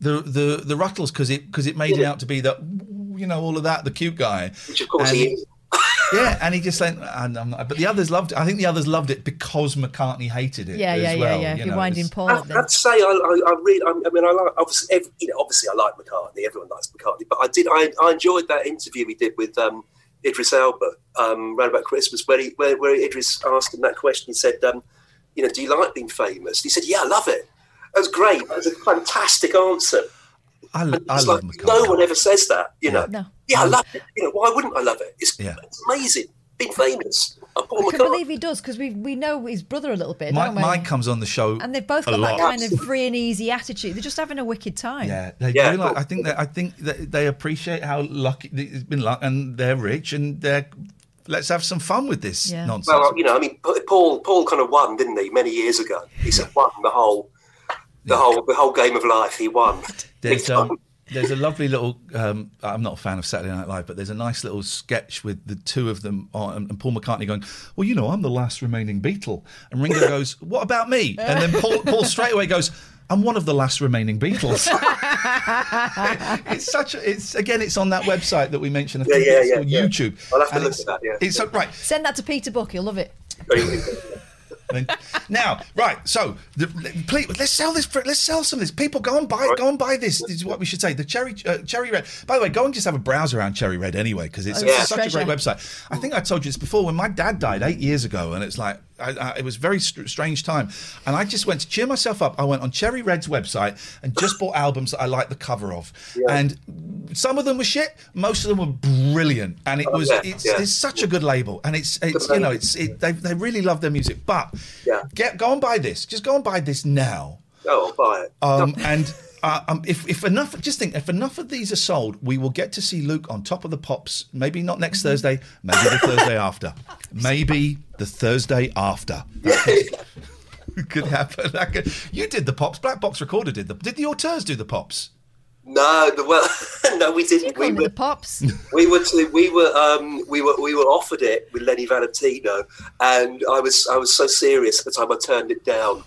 the the the Rutles because it because it made him out to be that you know all of that the cute guy. Which, of course, And he is. Yeah, and he just went. And I'm not, but the others loved it. I think the others loved it because McCartney hated it. Yeah, as yeah, well, yeah, yeah. you You're winding it's- Paul I up then. have say, I, I, I really, I, I mean, I like obviously, every, you know, obviously, I like McCartney. Everyone likes McCartney, but I did, I, I enjoyed that interview we did with um, Idris Elba um, around about Christmas, where he, where, where Idris asked him that question. He said, um, you know, do you like being famous? He said, yeah, I love it. That was great. That was a fantastic answer. I, And I it's love like McCartney. no one ever says that, you know. No. Yeah, I love it. You know, why wouldn't I love it? It's, Yeah. it's amazing. Being famous. I'm Paul I can McCartney. believe he does because we we know his brother a little bit, Mike, don't we? Mike comes on the show, and they've both got lot. that kind of free and easy attitude. They're just having a wicked time. Yeah, they Yeah, do like. I think that I think that they appreciate how lucky it's been, luck, and they're rich, and they're. Let's have some fun with this Yeah. nonsense. Well, you know, I mean, Paul Paul kind of won, didn't he, many years ago? He said won the whole the whole the whole game of life. He won. <laughs> There's um, there's a lovely little. Um, I'm not a fan of Saturday Night Live, but there's a nice little sketch with the two of them on, and Paul McCartney going, "Well, you know, I'm the last remaining Beatle," and Ringo <laughs> goes, "What about me?" And then Paul, Paul straight away goes. I'm one of the last remaining Beatles. <laughs> it's such a, it's again, it's on that website that we mentioned. I Yeah, think yeah, it's yeah, called yeah. YouTube. I'll have to And look it's- at that, yeah. It's so, right. Send that to Peter Buck. He'll love it. Very <laughs> good. Then- now, right. So, the, please, let's sell this. For, let's sell some of this. People, go and buy. it. Go and buy this. This is what we should say. The cherry, uh, cherry red. By the way, go and just have a browse around Cherry Red anyway, because it's, Oh, yeah. such a great website. I think I told you this before. When my dad died eight years ago, and it's like I, I, it was a very str- strange time, and I just went to cheer myself up. I went on Cherry Red's website and just bought albums that I liked the cover of, and some of them were shit. Most of them were brilliant, and it Oh, was yeah, it's, yeah. it's such a good label, and it's it's you know it's it, they they really love their music. But Yeah. get go and buy this. Just go and buy this now. Oh, I'll buy it. Um, <laughs> and uh, um, if, if enough, just think, if enough of these are sold, we will get to see Luke on top of the pops. Maybe not next Thursday, maybe the Thursday <laughs> after, maybe the Thursday after. <laughs> could happen. That could, you did the pops. Black Box Recorder did the. Did the auteurs do the pops? No, the, well, <laughs> no, we You didn't. call We were, the pops. we were, to, we were, um, we were, we were offered it with Lenny Valentino, and I was, I was so serious at the time I turned it down.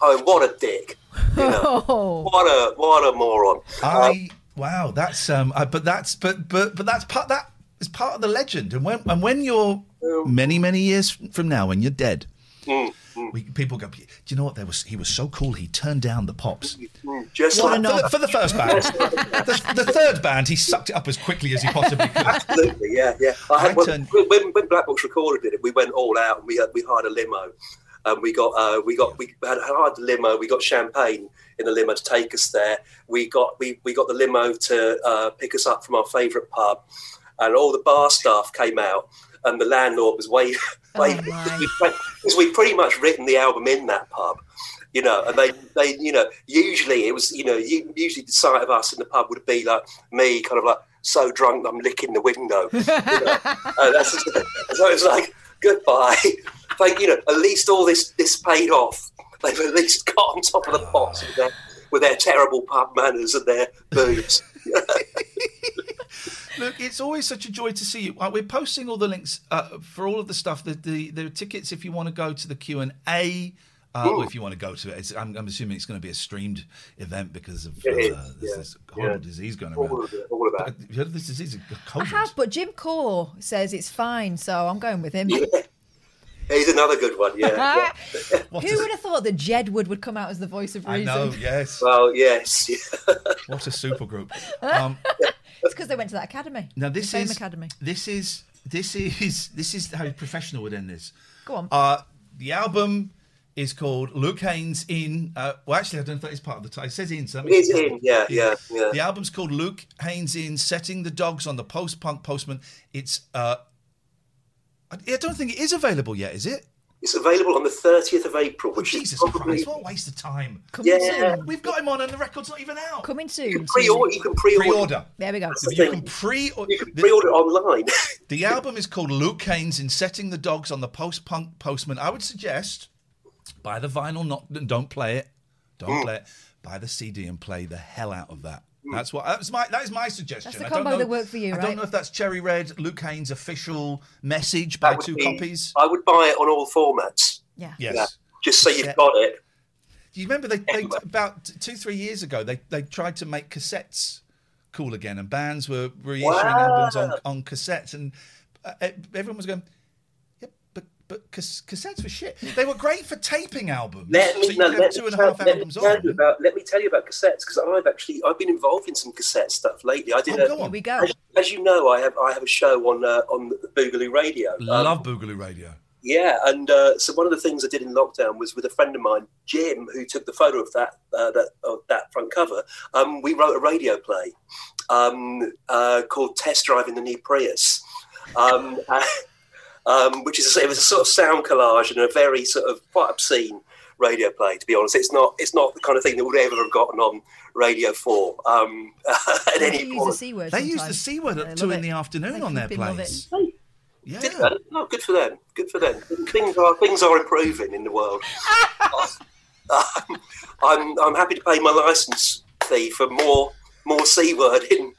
Oh, what a dick! <laughs> You know, Oh, what a, what a moron! I wow, that's um, uh, but that's but but but that's part that is part of the legend. And when and when you're many many years from now, when you're dead, we, people go, do you know what? There was he was so cool. He turned down the pops. Just like For the, for the first band, <laughs> the, the third band, he sucked it up as quickly as he possibly could. Absolutely, yeah, yeah. I had, I when, turned- when, when Black Box Recorder did it, we went all out and we had, we hired a limo. And we got uh, we got we had hired the limo. We got champagne in the limo to take us there. We got we, we got the limo to uh, pick us up from our favourite pub, and all the bar staff came out, and the landlord was waving. waving my. <laughs> because we'd pretty much written the album in that pub you know, and they, they, you know, usually it was, you know, usually the sight of us in the pub would be like me, kind of like so drunk I'm licking the window. You know? <laughs> that's, so it's like goodbye. Like you know, at least all this this paid off. They've at least got on top of the pots with their, with their terrible pub manners and their booze. <laughs> Look, it's always such a joy to see you. Uh, we're posting all the links uh, for all of the stuff. The, the the tickets if you want to go to the Q and A. Uh, or if you want to go to it, it's, I'm, I'm assuming it's going to be a streamed event because of uh, It is, this, yeah, this horrible yeah. disease going all, around. of it, all about. But you heard of this disease, I have, but Jim Corr says it's fine, so I'm going with him. Yeah. He's another good one. Yeah. <laughs> yeah. Who a- would have thought that Jedward would come out as the voice of reason? I reason? know, yes. Well, yes. <laughs> What a super group. <laughs> Um, It's because they went to that academy. now this the same is academy. this is this is this is how professional would end this. Go on. Uh, the album is called Luke Haines in. Uh, well, actually, I don't know if that is part of the title. It says in. So that It means is in, yeah, yeah, yeah. The album's called Luke Haines in Setting the Dogs on the Post Punk Postman. It's. Uh, I I don't think it is available yet, is it? It's available on the 30th of April, Oh, Jesus is probably Christ! What a waste of time. Coming yeah. soon. We've got him on, and the record's not even out. Coming soon. you can pre-order. You can pre-order. Pre-order. There we go. the You can pre. You can pre-order online. <laughs> The album is called Luke Haines in Setting the Dogs on the Post Punk Postman. I would suggest buy the vinyl, not don't play it. Don't Hmm. play it. Buy the CD and play the hell out of that. That's what that's my that is my suggestion. That's the I don't combo know- that worked for you, I don't know if that's Cherry Red, Luke Haines' official message. Buy That would two be- copies. I would buy it on all formats, Yeah. Yes. yeah, just so you've Cassette. got it. Do you remember they, they about two three years ago they they tried to make cassettes cool again, and bands were reissuing Wow. albums on, on cassettes, and uh, everyone was going, "Yeah, but but cas- cassettes were shit. They were great for taping albums. Let so me, you no, could have let, two me and tell, half let, me tell you about, let me tell you about cassettes because I've actually I've been involved in some cassette stuff lately. I did. Oh, a, go Here we go. As, as you know, I have I have a show on uh, on the Boogaloo Radio. Um, Love Boogaloo Radio. Yeah, and uh, so one of the things I did in lockdown was with a friend of mine, Jim, who took the photo of that uh, that of that front cover. Um, we wrote a radio play um, uh, called "Test Driving the New Prius," um, <laughs> um, which is a, it was a sort of sound collage and a very sort of quite obscene radio play. To be honest, it's not it's not the kind of thing that would ever have gotten on Radio Four um, <laughs> at They any use the point. C word. They use the. C word at love two in it. the afternoon They on their flipping love plays. it. Yeah. Did they? No, good for them. Good for them. Things are things are improving in the world. <laughs> Um, I'm I'm happy to pay my license fee for more more c wording,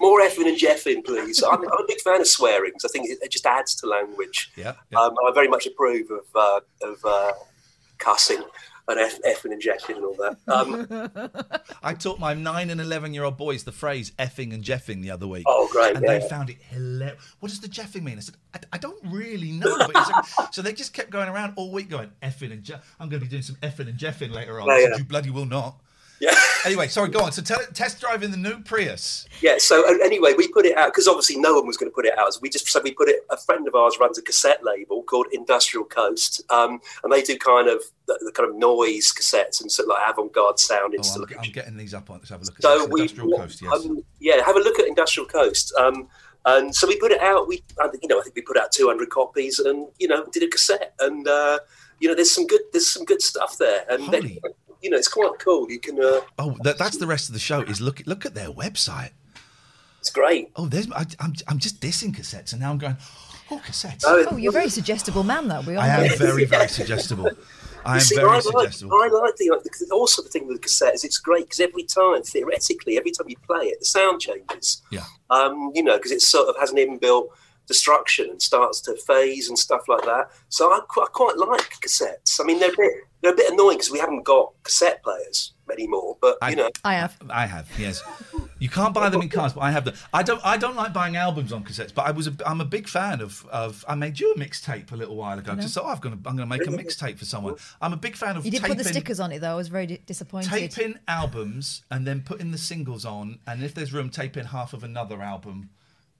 more effing and jeffing, please. I'm, I'm a big fan of swearing 'cause I think it, it just adds to language. Yeah. yeah. Um, I very much approve of uh, of uh, cussing. and F, effing and jeffing and all that. Um, <laughs> I taught my nine and eleven year old boys the phrase effing and jeffing the other week. Oh, great, And yeah. they found it hilarious. What does the jeffing mean? I said, I, I don't really know. But it's like- <laughs> so they just kept going around all week going effing and jeffing. I'm going to be doing some effing and jeffing later on. Yeah. You bloody will not. Yeah. <laughs> Anyway, sorry, go on. So tell, test driving the new Prius. Yeah. So uh, anyway, we put it out because obviously no one was going to put it out. So we just so we put it. A friend of ours runs a cassette label called Industrial Coast, um, and they do kind of the, the kind of noise cassettes and sort of like avant-garde sound Oh, installation. I'm, I'm getting these up on. Let's have a look at so we, Industrial Coast, yes. um, yeah, have a look at Industrial Coast. Um, and so we put it out. We, you know, I think we put out 200 copies, and you know, did a cassette. And uh, you know, there's some good, there's some good stuff there. And then, Holy. You know, it's quite cool. You can, uh, oh, that, that's the rest of the show. Is look look at their website. it's great. Oh, there's. I, I'm I'm just dissing cassettes, and now I'm going. Oh, cassettes. Oh, you're a very suggestible man, though. We all I know. am very <laughs> very suggestible. I am See, very I like, suggestible. I like the, the also the thing with the cassette is it's great because every time theoretically every time you play it the sound changes. Yeah. Um, you know because it sort of has an inbuilt destruction and starts to phase and stuff like that. So I, qu- I quite like cassettes. I mean they're a bit they're a bit annoying because we haven't got cassette players anymore. But I- you know I have. I have, yes. You can't buy them in cars, but I have them. I don't. I don't like buying albums on cassettes, but I was. A, I'm a big fan of. Of I made you a mixtape a little while ago. Just thought, oh, I'm gonna. I'm gonna make a mixtape for someone. I'm a big fan of. You did taping, put the stickers on it, though. I was very di- disappointed. Taping albums and then putting the singles on, and if there's room, taping half of another album.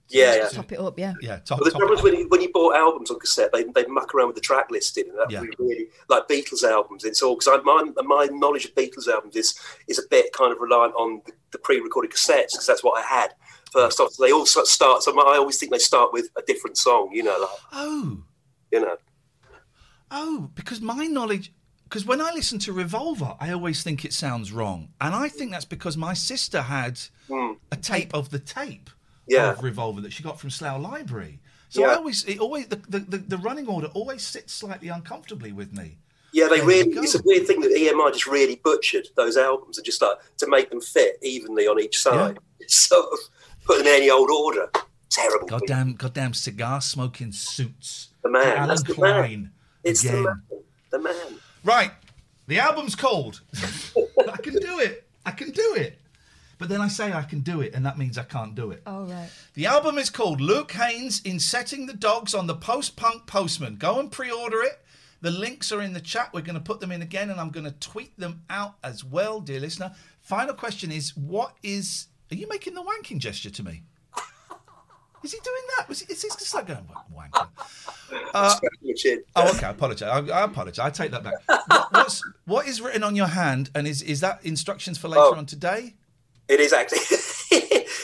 Yeah. yeah. Top it up, yeah. Yeah, top. But the top trouble is when you, when you bought albums on cassette, they they muck around with the track listing, and that Yeah. really, really like Beatles albums. It's all because my my knowledge of Beatles albums is is a bit kind of reliant on the, the pre-recorded cassettes because that's what I had first off. So they all start. So I always think they start with a different song, you know, like oh, you know. oh, because my knowledge. Because when I listen to Revolver, I always think it sounds wrong, and I think that's because my sister had hmm. a tape of the tape. Yeah. of Revolver that she got from Slough Library. So Yeah. I always, it always, the, the, the, running order always sits slightly uncomfortably with me. Yeah, they There really. It's a weird thing that EMI just really butchered those albums and just like to make them fit evenly on each side. <laughs> It's sort of put in any old order. Terrible. Goddamn, goddamn cigar smoking suits. The man, Allen that's the man. Klein. It's again. the man. The man. Right, the album's called. <laughs> I can do it. I can do it. But then I say I can do it, and that means I can't do it. Oh, right. The album is called Luke Haines in Setting the Dogs on the Post Punk Postman. Go and pre order it. The links are in the chat. We're going to put them in again, and I'm going to tweet them out as well, dear listener. Final question is What is. Are you making the wanking gesture to me? <laughs> Is he doing that? Was he, is he just like going wanking? <laughs> Scratching uh, your chin. Oh, okay. I apologise. I, I apologise. I take that back. What, what's, what is written on your hand, and is is that instructions for later Oh. on today? It is actually. <laughs>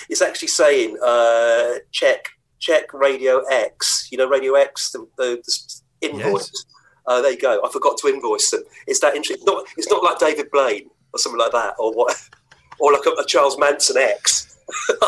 it's actually saying uh, check check Radio X. You know Radio X, the, the, the invoice. Yes. Uh, there you go. I forgot to invoice them. It's that interesting. Not, it's not like David Blaine or something like that, or what, <laughs> or like a, a Charles Manson X.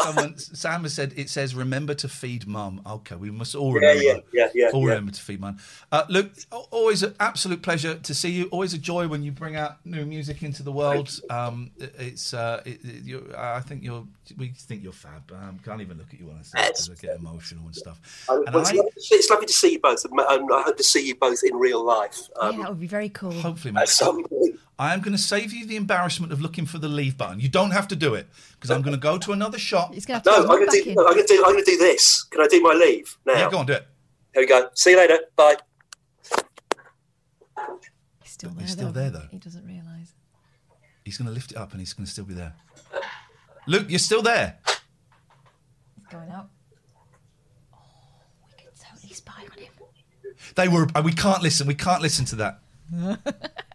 Someone, Sam has said it says remember to feed mum. Okay, we must all Yeah, remember. yeah, yeah, yeah, All yeah. remember to feed mum. Uh, Luke, always an absolute pleasure to see you. Always a joy when you bring out new music into the world. Um, it- it's, uh, it, it, you I think you're. We think you're fab. Um, can't even look at you when I say it because I get emotional and stuff. Um, And well, it's, I, lovely, it's lovely to see you both, and um, I hope to see you both in real life yeah, um, that would be very cool. hopefully, at mate, some point. I am going to save you the embarrassment of looking for the leave button. You don't have to do it because I'm going to go to another shop. He's going to No, I'm going to do. no, I'm going to do. I'm going to do this. Can I do my leave now? Yeah, go on, do it. Here we go. See you later. Bye. He's still there, He's still there, though. He doesn't realise. He's going to lift it up and he's going to still be there. Luke, you're still there. He's going out. Oh, we could totally spy on him. They were. uh, We can't listen. We can't listen to that. <laughs>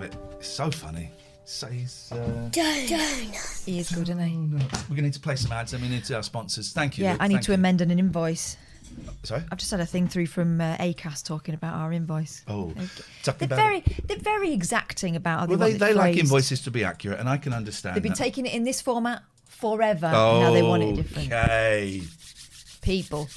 Love it. It's so funny. Says, uh, He is good, isn't he? we're going to need to play some ads and we need to our sponsors. Thank you. Yeah, Luke. I need Thank to you. amend an invoice. Sorry? I've just had a thing through from uh, ACAS talking about our invoice. Oh, They're talking about very, they're very exacting about Well, they, they, it they like invoices to be accurate, and I can understand They've been that. taking it in this format forever. and now they want it different. Okay. People.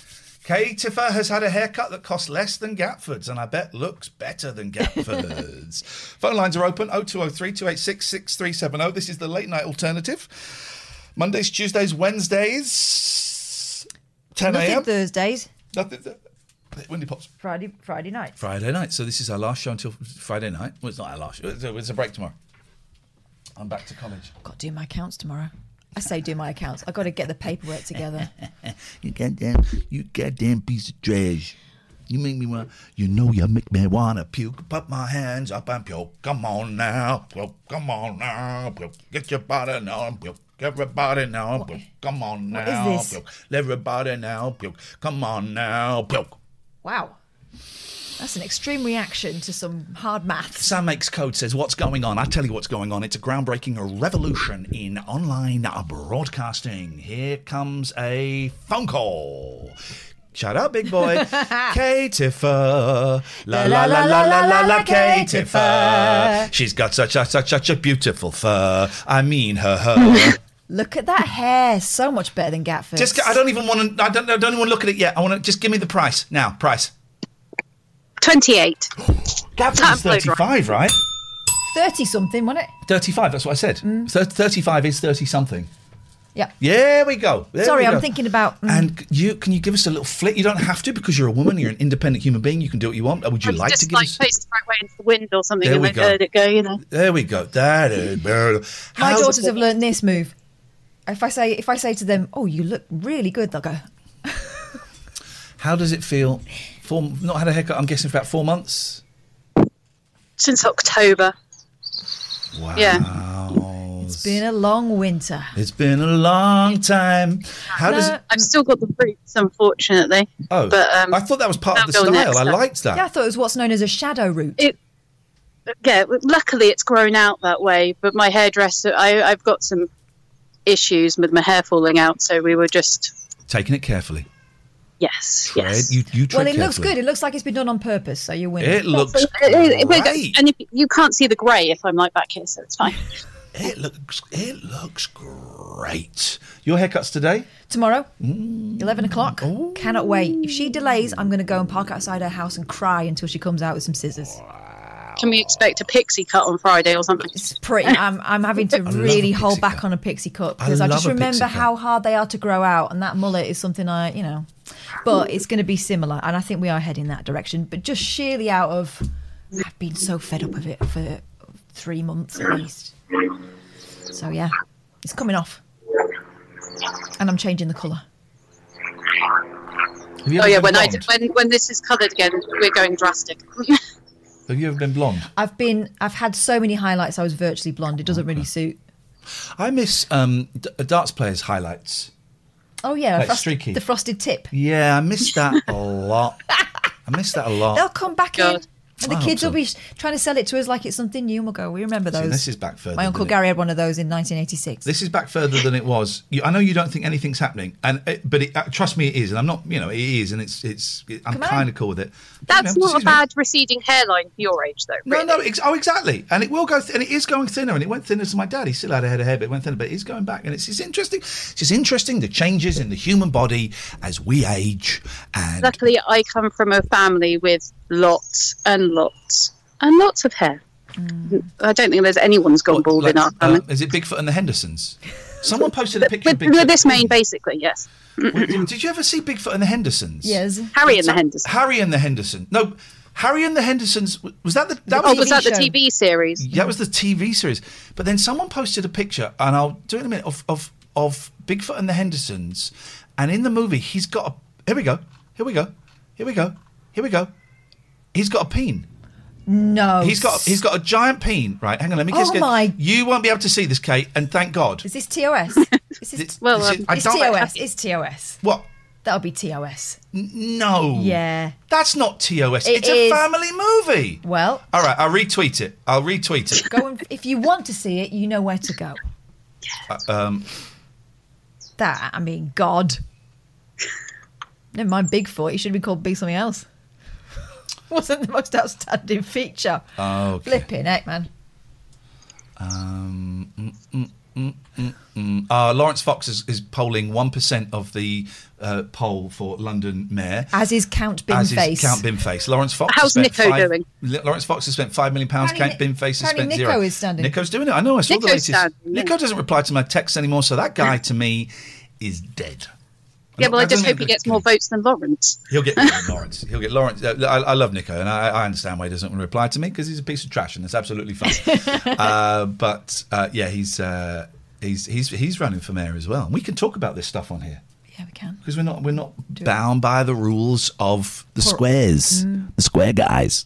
Kay Tiffer has had a haircut that costs less than Gatford's and I bet looks better than Gatford's. <laughs> Phone lines are open 0203 286 6370. This is the late night alternative. Mondays, Tuesdays, Wednesdays, 10 Nothing a.m. Thursdays. Nothing. Windy Pops. Friday, Friday night. Friday night. So this is our last show until Friday night. Well, it's not our last show. It's a, it's a break tomorrow. I'm back to college. Got to do my accounts tomorrow. I say do my accounts. I've got to get the paperwork together. <laughs> You goddamn, you goddamn piece of trash. You make me want, you know, you make me want to puke. Put my hands up and puke. Come on now, puke. Come on now, puke. Get your body now puke. Everybody now, puke. Come on now, is this? puke. Everybody now, puke. Come on now, puke. wow. That's an extreme reaction to some hard maths. Sam Makes Code says, What's going on? I tell you what's going on. It's a groundbreaking revolution in online broadcasting. Here comes a phone call. Shut up, big boy. Kay La la la la la la la Kay She's got such a such such a beautiful fur. I mean her her. Look at that hair. So much better than Gatford. just I don't even want to I don't I don't even want to look at it yet. I want to just give me the price. Now, price. 28. Gavin is 35, right? 30 something, wasn't it? 35, that's what I said. Mm. Thir- 35 is 30 something. Yeah. Yeah, we go. There Sorry, we I'm thinking about. mm, And you can you give us a little flick? You don't have to because you're a woman. You're an independent human being. You can do what you want. Or would you I'd like just to give like us? face the right way into the wind or something There and we then go. let it go, you know. There we go. That is better. my How's- daughters have learned this move. If I say if I say to them, "Oh, you look really good," they'll go, <laughs> How does it feel? Four, not had a haircut. I'm guessing for about four months. Since October. Wow. Yeah. "It's been a long winter." It's been a long time. How does it? I've still got the roots, unfortunately. Oh, but um, I thought that was part of the style. next I liked that. Yeah, I thought it was what's known as a shadow root. It, yeah, luckily it's grown out that way. But my hairdresser, I, I've got some issues with my hair falling out, so we were just Taking it carefully. Yes, Tread. yes. You, you tread well, it looks carefully. good. It looks like it's been done on purpose. So you win. It looks it- great. and if, you can't see the grey if I'm like back here, so it's fine. <laughs> It looks it looks great. Your haircuts today? Tomorrow, Mm. eleven o'clock. Cannot wait. If she delays, I'm going to go and park outside her house and cry until she comes out with some scissors. Can we expect a pixie cut on Friday or something? It's pretty. I'm, I'm having to <laughs> love really hold pixie back cut. on a pixie cut because I, just remember how hard they are to grow out, and that mullet is something I, you know. But it's going to be similar, and I think we are heading that direction. But just sheerly out of, I've been so fed up of it for three months at least. So yeah, it's coming off, and I'm changing the colour. Have Oh yeah, been when I blonde? when when this is coloured again, we're going drastic. <laughs> Have you ever been blonde? I've been, I've had so many highlights. I was virtually blonde. It doesn't really suit. I miss um, d- darts players' highlights. Oh yeah, Like frost- streaky. the frosted tip. Yeah, I miss that a <laughs> lot. I miss that a lot. They'll come back in. And the I kids so. will be sh- trying to sell it to us like it's something new. And we'll go, we remember See, those. this is back further My uncle than it- Gary had one of those in 1986. This is back further than it was. You, I know you don't think anything's happening, and it, but it, uh, trust me, it is. And I'm not, you know, it is, and it's it's. It, I'm kind of cool with it. That's Excuse not a me. bad receding hairline for your age, though. No, no, ex- oh, exactly, and it will go, th- and it is going thinner, and it went thinner to my dad. He still had a head of hair, but it went thinner, but it's going back, and it's, it's interesting. It's just interesting the changes in the human body as we age, and Luckily, I come from a family with lots and lots and lots of hair. I don't think there's anyone's gone bald in our family. uh, is it Bigfoot and the Hendersons? Someone posted a picture of with, Bigfoot. with this main, basically, yes. Did did you ever see Bigfoot and the Hendersons? Yes. Harry and the Hendersons. Harry and the Henderson. No, Harry and the Hendersons. Was that the? That oh, was, was the, that the TV series? That was the TV series. But then someone posted a picture, and I'll do it in a minute of of of Bigfoot and the Hendersons, and in the movie he's got a. Here we go. Here we go. Here we go. Here we go. He's got a peen. No. He's got he's got a giant peen. Right. Hang on. Let me just Oh get. my- You won't be able to see this, Kate, and thank God. Is this TOS? <laughs> Is this, Well, This is- um, I it's don't- TOS. It's TOS. What? That'll be TOS. No. Yeah. That's not TOS. It it's a is. family movie. Well, All right, I'll retweet it. I'll retweet it. go and if you want to see it, you know where to go. Uh, um, That I mean, God. Never mind Bigfoot. He should be called Big something else. <laughs> Wasn't the most outstanding feature. okay. Flipping heck, man. Um, mm, mm, mm, mm, mm. Uh, Laurence Fox is, is polling 1% of the uh, poll for London Mayor. As is Count As is Binface. Count Binface. Laurence Fox. How's Niko five, doing? Laurence Fox has spent five million pounds. Count Apparently Binface has apparently spent Niko zero. is standing. Niko's doing it. I know. I saw the latest. standing, yeah. Niko doesn't reply to my texts anymore, so that guy <laughs> to me is dead. Yeah, well, I just hope he gets more votes than Laurence. <laughs> He'll get more <laughs> Laurence. He'll get Laurence. Uh, I, I love Niko, and I, I understand why he doesn't want to reply to me because he's a piece of trash, and it's absolutely fine. <laughs> uh, but uh, yeah, he's uh, he's he's he's running for mayor as well. And we can talk about this stuff on here Yeah, we can. because we're not we're not bound by the rules of the Poor- squares, Mm. the square guys.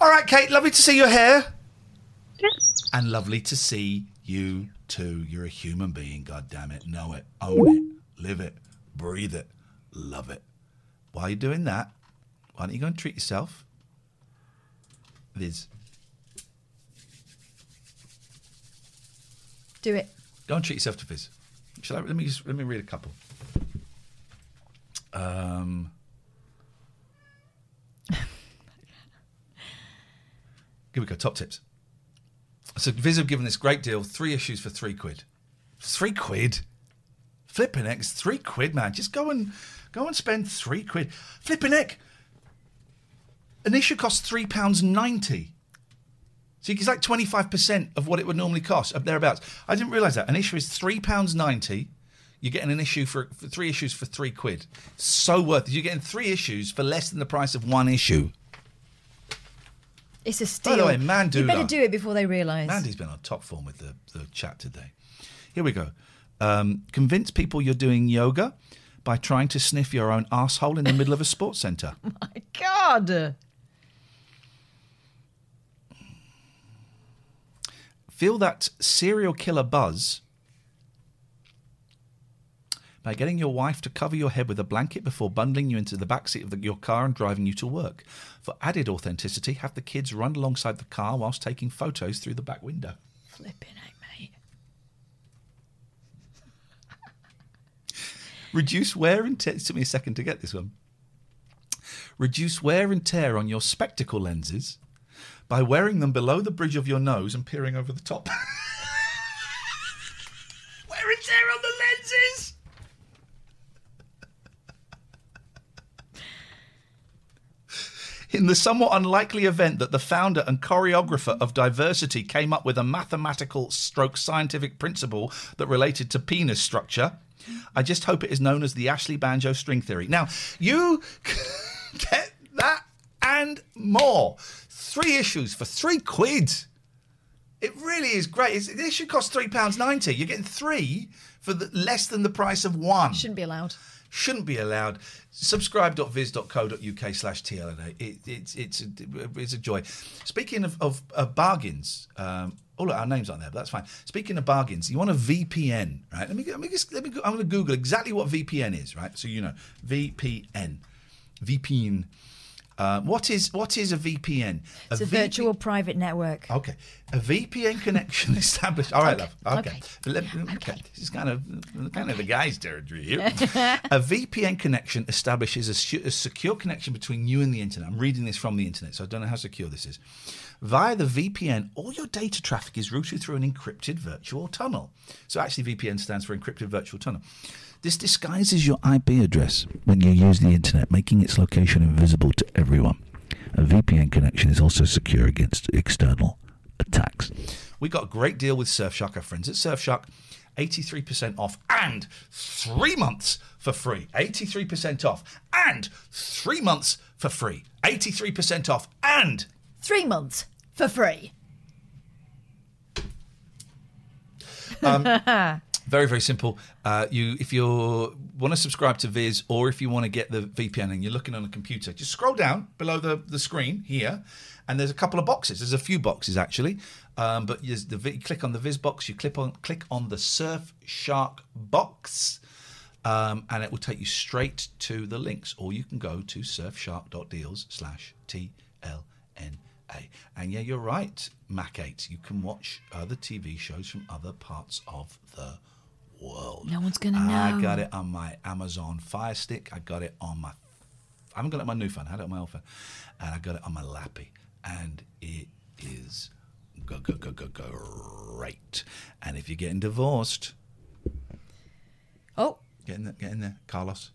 All right, Kate. Lovely to see your hair, and lovely to see you too. You're a human being. God damn it, know it, own it, live it, breathe it, love it. While you're doing that, why don't you go and treat yourself? Viz, Do it. go and treat yourself to Viz. Shall I? Let me just let me read a couple. Um. <laughs> Here we go. Top tips. So Viz have given this great deal: three issues for three quid. Three quid. Flipping heck, it's three quid, man. Just go and go and spend three quid. Flipping heck. An issue costs three pounds ninety. So it's like twenty five percent of what it would normally cost, up thereabouts. I didn't realise that. An issue is three pounds ninety. You're getting an issue for, for three issues for three quid. So worth it. You're getting three issues for less than the price of one issue. It's a steal. By the way, Mandula. You better do it before they realise. Mandy's been on top form with the, the chat today. Here we go. Um, convince people you're doing yoga by trying to sniff your own asshole in the middle of a sports centre. <laughs> My God. Feel that serial killer buzz by getting your wife to cover your head with a blanket before bundling you into the backseat of the, your car and driving you to work. For added authenticity, have the kids run alongside the car whilst taking photos through the back window. Flipping heck, mate. Reduce wear and tear. It took me a second to get this one. Reduce wear and tear on your spectacle lenses by wearing them below the bridge of your nose and peering over the top. <laughs> wear and tear on the lenses. In the somewhat unlikely event that the founder and choreographer of diversity came up with a mathematical stroke scientific principle that related to penis structure, I just hope it is known as the Ashley Banjo string theory. Now, you <laughs> get that and more. Three issues for three quid. It really is great. It's, the issue costs £3.90. You're getting three for the, less than the price of one Shouldn't be allowed. Shouldn't be allowed. Subscribe.viz.co.uk slash TLNA. It, it's, it's, a, it's a joy. Speaking of, of, of bargains, um, oh, look, our names aren't there, but that's fine. Speaking of bargains, you want a VPN, right? Let me, let me just, let me, I'm going to Google exactly what VPN is, right? So you know, VPN. VPN. Uh, what is what is a VPN? It's a VP virtual private network. Okay, a VPN connection <laughs> established. All right, Okay, love. Okay, okay, Let me- okay. This is kind of kind of the guy's territory here. <laughs> a VPN connection establishes a, su- a secure connection between you and the internet. I'm reading this from the internet, so I don't know how secure this is. Via the VPN, all your data traffic is routed through an encrypted virtual tunnel. So actually, VPN stands for encrypted virtual tunnel. This disguises your IP address when you use the internet, making its location invisible to everyone. A VPN connection is also secure against external attacks. We got a great deal with Surfshark, our friends at Surfshark. 83% off and three months for free. 83% off and three months for free. 83% off and Three months for free. Um, <laughs> Very, very simple. Uh, you, if you want to subscribe to Viz, or if you want to get the VPN and you're looking on a computer, just scroll down below the, the screen here, and there's a couple of boxes. There's a few boxes actually, um, but you, the, you click on the Viz box, you click on click on the Surfshark box, um, and it will take you straight to the links, or you can go to surfshark.deals slash TLNA. And yeah, you're right, Mac8. You can watch other TV shows from other parts of the world. No one's gonna know. I got it on my Amazon Fire Stick. I got it on my. I haven't got it on my new phone. I had it on my old phone, and I got it on my Lappy, and it is go go go go go great. And if you're getting divorced, Oh, Get in there, get in there, Carlos.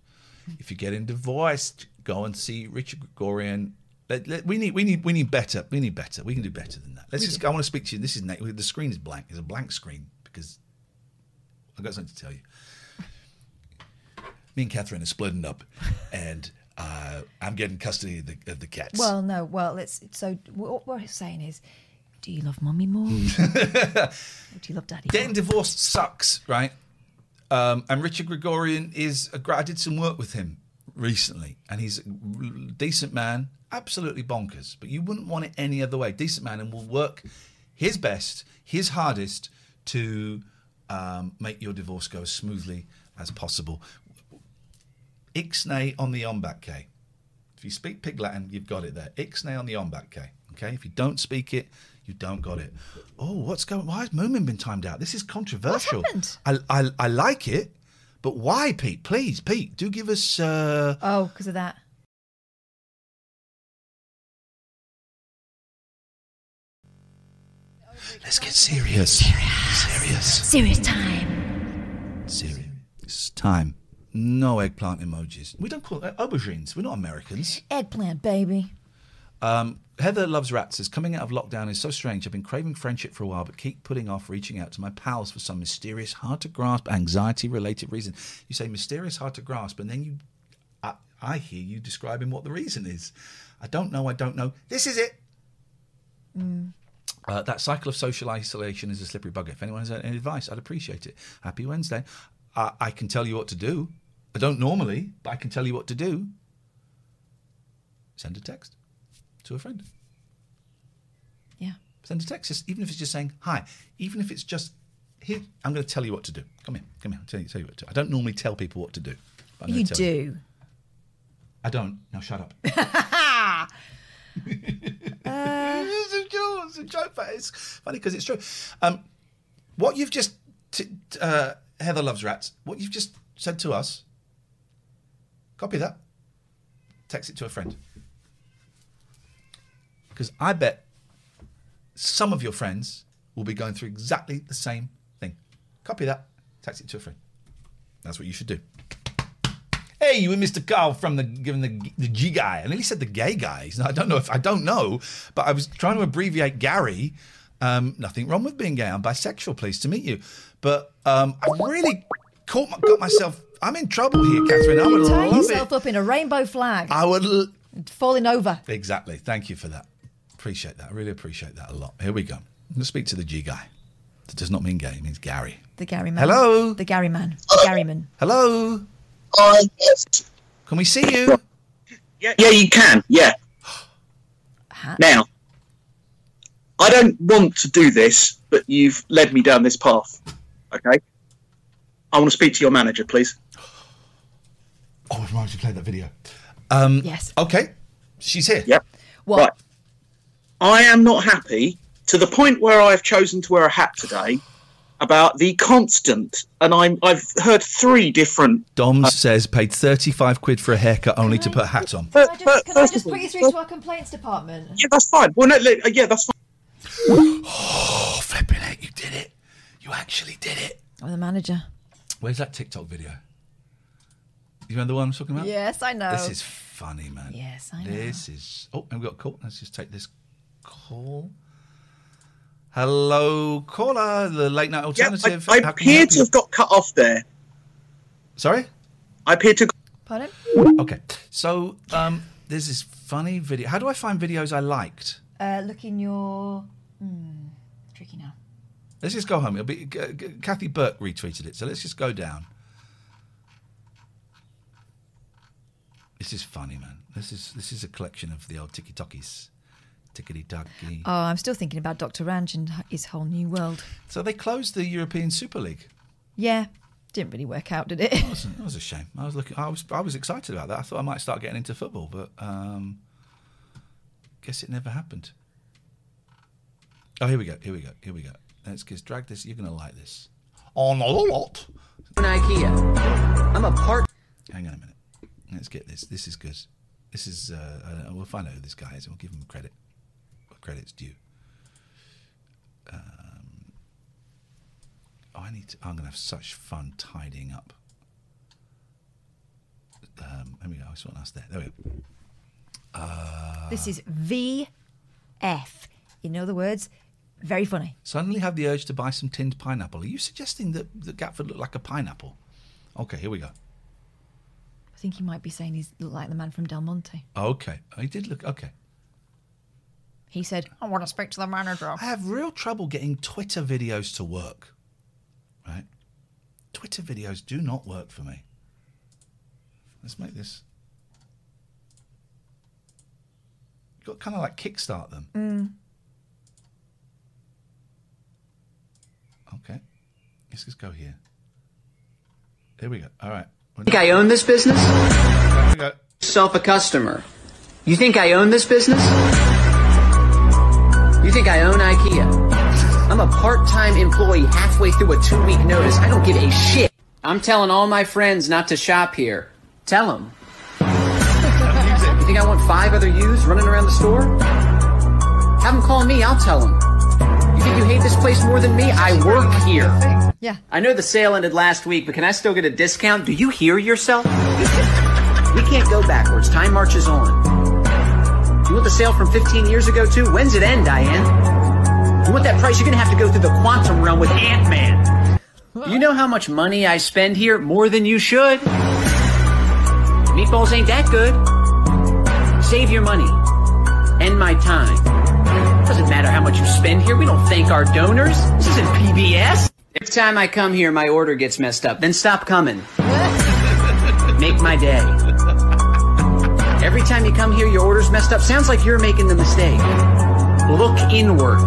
If you're getting divorced, go and see Richard Gregorian. Let- let- we need, we need, we need better. We need better. We can do better than that. Let's just. I want to speak to you. This is Nate. The screen is blank. It's a blank screen because I've got something to tell you. Me and Catherine are splitting up, and uh, I'm getting custody of the, of the cats. well, no. Well, let's. So what we're saying is, do you love mommy more? <laughs> or do you love daddy? Getting more? divorced sucks, right? Um, and Richard Gregorian is a I did some work with him recently, and he's a decent man, absolutely bonkers. But you wouldn't want it any other way. Decent man, and will work his best, his hardest to um, make your divorce go as smoothly as possible. Ixnay on the Ombac K. If you speak Pig Latin, you've got it there. Ixnay on the Ombac K. Okay. If you don't speak it, you don't got it. Oh, what's going? Why has Moomin been timed out? This is controversial. What happened? I, I I like it, but why, Pete? Please, Pete, do give us. Uh, Oh, because of that. Let's get serious. Serious. Serious time. Serious time. No eggplant emojis. We don't call it aubergines. We're not Americans. Eggplant, baby. Um, Heather loves rats. Says coming out of lockdown is so strange. I've been craving friendship for a while, but keep putting off reaching out to my pals for some mysterious, hard to grasp, anxiety-related reason. You say mysterious, hard to grasp, and then you, I, I hear you describing what the reason is. I don't know. I don't know. This is it. Uh, that cycle of social isolation is a slippery bugger. If anyone has any advice, I'd appreciate it. Happy Wednesday. Uh, I can tell you what to do. I don't normally, but I can tell you what to do. Send a text to a friend. Yeah. Send a text, even if it's just saying hi. Even if it's just here. I'm going to tell you what to do. Come here, come here. I'll tell you, tell you what to do. I don't normally tell people what to do. You do. I don't. Now shut up. <laughs> <laughs> It's a joke, but it's funny because it's true. Um, what you've just, t- t- uh, Heather loves rats. What you've just said to us. Copy that. Text it to a friend. Because I bet some of your friends will be going through exactly the same thing. Copy that. Text it to a friend. That's what you should do. Hey, you and Mr. Carl from the given the the G guy. I nearly said the gay guys. I don't know if I don't know, but I was trying to abbreviate Gary. Um, nothing wrong with being gay. I'm bisexual. Pleased to meet you. But um, I really caught my, got myself. I'm in trouble here, Catherine. I would Tie love yourself it. up in a rainbow flag. I would l- falling over. exactly. Thank you for that. Appreciate that. I really appreciate that a lot. Here we go. I'm going to speak to the G guy. That does not mean gay. It means Gary. The Gary man. Hello? The Gary man. The Gary man. Hello. Can we see you? Yeah, yeah, you can. Yeah. Now, I don't want to do this, but you've led me down this path. Okay. I want to speak to your manager, please. Oh, I might have played that video. Um, Yes. Okay. She's here. Yep. What? Right. I am not happy to the point where I've chosen to wear a hat today about the constant, and I'm I've heard three different. Dom says paid 35 quid for a haircut only to put a hat on. But, Can I just, but can I first just put you through to our complaints department? yeah, that's fine. Well, no, li- uh, yeah, that's fine. Oh, flipping it. You did it. You actually did it. I'm the manager. Where's that TikTok video? You remember the one I'm talking about? Yes, I know. This is funny, man. Yes, I know. This is. Oh, and we've got a call. Let's just take this call. Hello, caller, the late night Yeah, alternative. I, I How can appear to have got cut off there. Sorry? I appear to. Pardon? Okay. So, um, there's this funny video. How do I find videos I liked? Uh, look in your. Hmm, tricky now. Let's just go home. It'll be G- G- Kathy Burke retweeted it, so let's just go down. This is funny, man. This is this is a collection of the old tiki tokis, tickety tocky. Oh, I'm still thinking about Dr. Ranch and his whole new world. So they closed the European Super League. Yeah, didn't really work out, did it? That was, that was a shame. I was looking. I was I was excited about that. I thought I might start getting into football, but um, guess it never happened. Oh, here we go. Here we go. Here we go. Let's just drag this. You're gonna like this. On a lot. IKEA. I'm a part. Hang on a minute. Let's get this. This is good. This is. Uh, uh, we'll find out who this guy is, and we'll give him credit. Credit's due. Um, oh, I need to. I'm gonna have such fun tidying up. Um, there we go. I saw us there. There we go. Uh, this is VF. In other words, very funny. Suddenly have the urge to buy some tinned pineapple. Are you suggesting that, that Gatford looked like a pineapple? Okay, here we go. I think he might be saying he's look like the man from Del Monte. Okay, he did look okay. He said, I want to speak to the manager. I have real trouble getting Twitter videos to work. Right? Twitter videos do not work for me. Let's make this. You've got kind of like kickstart them. Mm. Okay. Let's just go here. There we go. All right. Think I own this business? There we go. Self a customer. You think I own this business? Think I own IKEA? I'm a part-time employee halfway through a two-week notice. I don't give a shit. I'm telling all my friends not to shop here. Tell them. you think I want five other yous running around the store? Have them call me. I'll tell them. You think you hate this place more than me? I work here. Yeah. I know the sale ended last week, but can I still get a discount? Do you hear yourself? we can't go backwards. Time marches on. You want the sale from 15 years ago, too? When's it end, Diane? You want that price? You're going to have to go through the quantum realm with Ant Man. You know how much money I spend here? More than you should. Meatballs ain't that good. Save your money. End my time. Doesn't matter how much you spend here. We don't thank our donors. This isn't PBS. Every time I come here, my order gets messed up. Then stop coming. <laughs> Make my day. Every time you come here, your order's messed up. Sounds like you're making the mistake. Look inward.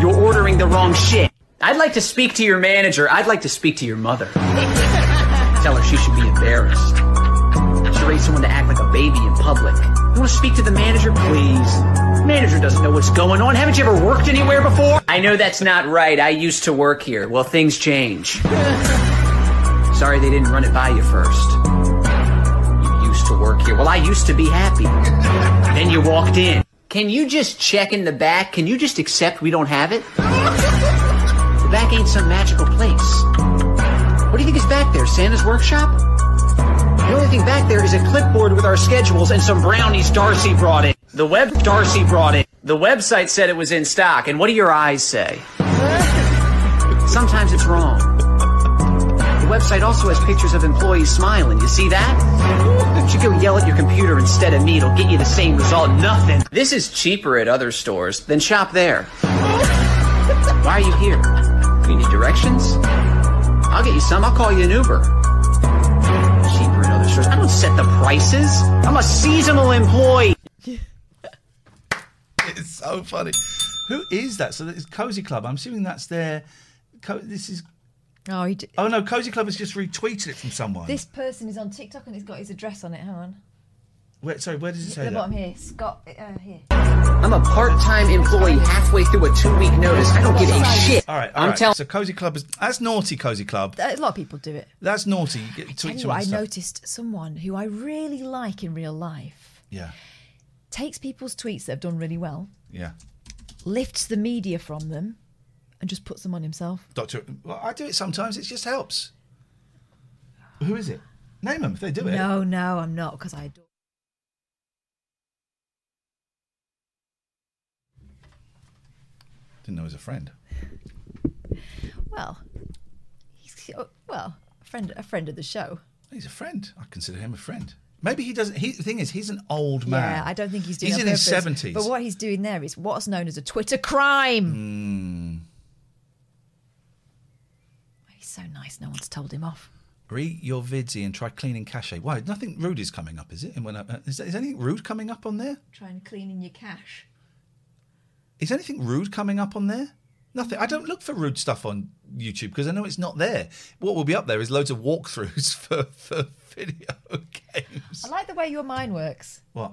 You're ordering the wrong shit. I'd like to speak to your manager. I'd like to speak to your mother. Tell her she should be embarrassed. She raised someone to act like a baby in public. You want to speak to the manager, please? Manager doesn't know what's going on. Haven't you ever worked anywhere before? I know that's not right. I used to work here. Well, things change. Sorry they didn't run it by you first. Work here. Well, I used to be happy. Then you walked in. Can you just check in the back? Can you just accept we don't have it? The back ain't some magical place. What do you think is back there? Santa's workshop? The only thing back there is a clipboard with our schedules and some brownies Darcy brought in. The web Darcy brought in. The website said it was in stock, and what do your eyes say? Sometimes it's wrong. The website also has pictures of employees smiling. You see that? You go yell at your computer instead of me. It'll get you the same result. Nothing. This is cheaper at other stores. Then shop there. Why are you here? You need directions? I'll get you some. I'll call you an Uber. Cheaper at other stores. I don't set the prices. I'm a seasonal employee. <laughs> It's so funny. Who is that? So it's Cozy Club. I'm assuming that's their. Co- this is. Oh, he d- Oh no, Cozy Club has just retweeted it from someone. this person is on TikTok and it's got his address on it. Hang on. Where, sorry, where does it At say the that? bottom here, Scott. Uh, here. I'm a part-time employee halfway through a two-week notice. I don't give a shit. All right, all I'm right. telling. So cozy club is that's naughty. Cozy club. A lot of people do it. That's naughty. You get Tell tweets you what, I stuff. noticed someone who I really like in real life Yeah, takes people's tweets that have done really well, yeah. lifts the media from them, and just puts them on himself. Doctor, well, I do it sometimes. It just helps. Who is it? Name them if they do it. No, no, I'm not because I adore. Didn't know he was a friend. Well, he's oh, well a friend, a friend of the show. He's a friend. I consider him a friend. Maybe he doesn't. He, the thing is, he's an old man. Yeah, I don't think he's doing. He's in on his seventies. But what he's doing there is what's known as a Twitter crime. Hmm. He's so nice. No one's told him off. Read your vids and try cleaning cache. Why? Nothing rude is coming up, is it? And when I, uh, is, there, is anything rude coming up on there? Trying to clean your cache. Is anything rude coming up on there? Nothing. I don't look for rude stuff on YouTube because I know it's not there. What will be up there is loads of walkthroughs <laughs> for, for video <laughs> games. I like the way your mind works. What?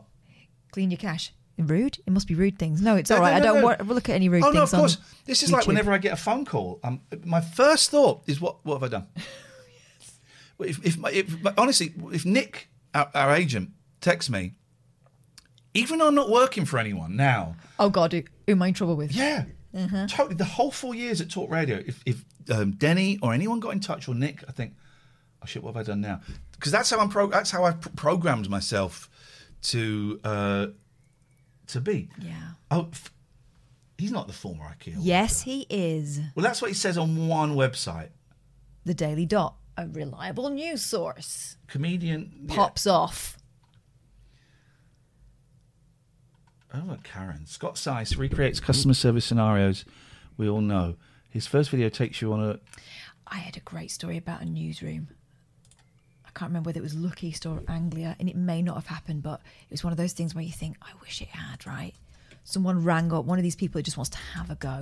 Clean your cache. Rude? It must be rude things. No, it's No, all right. no, I don't no. want look at any rude oh things. Oh no, of course. This is like whenever I get a phone call. Um, my first thought is, what what have I done? <laughs> Well, if, if, my, if honestly, if Nick, our, our agent, texts me, even though I'm not working for anyone now, Oh God, who, who am I in trouble with? yeah, Uh-huh. totally. The whole four years at Talk Radio, if if um, Denny or anyone got in touch or Nick, I think, oh shit, what have I done now? Because that's how I'm pro. That's how I've pr- programmed myself to uh, to be. Yeah. Oh, f- he's not the former IKEA. Yes, he is. Well, that's what he says on one website. The Daily Dot, a reliable news source, Comedian. yeah. pops off. Oh, Karen. Scott Seiss recreates customer service scenarios we all know. His first video takes you on a. I had a great story about a newsroom. I can't remember whether it was Look East or Anglia, and it may not have happened, but it was one of those things where you think, I wish it had, right? Someone rang up, one of these people that just wants to have a go.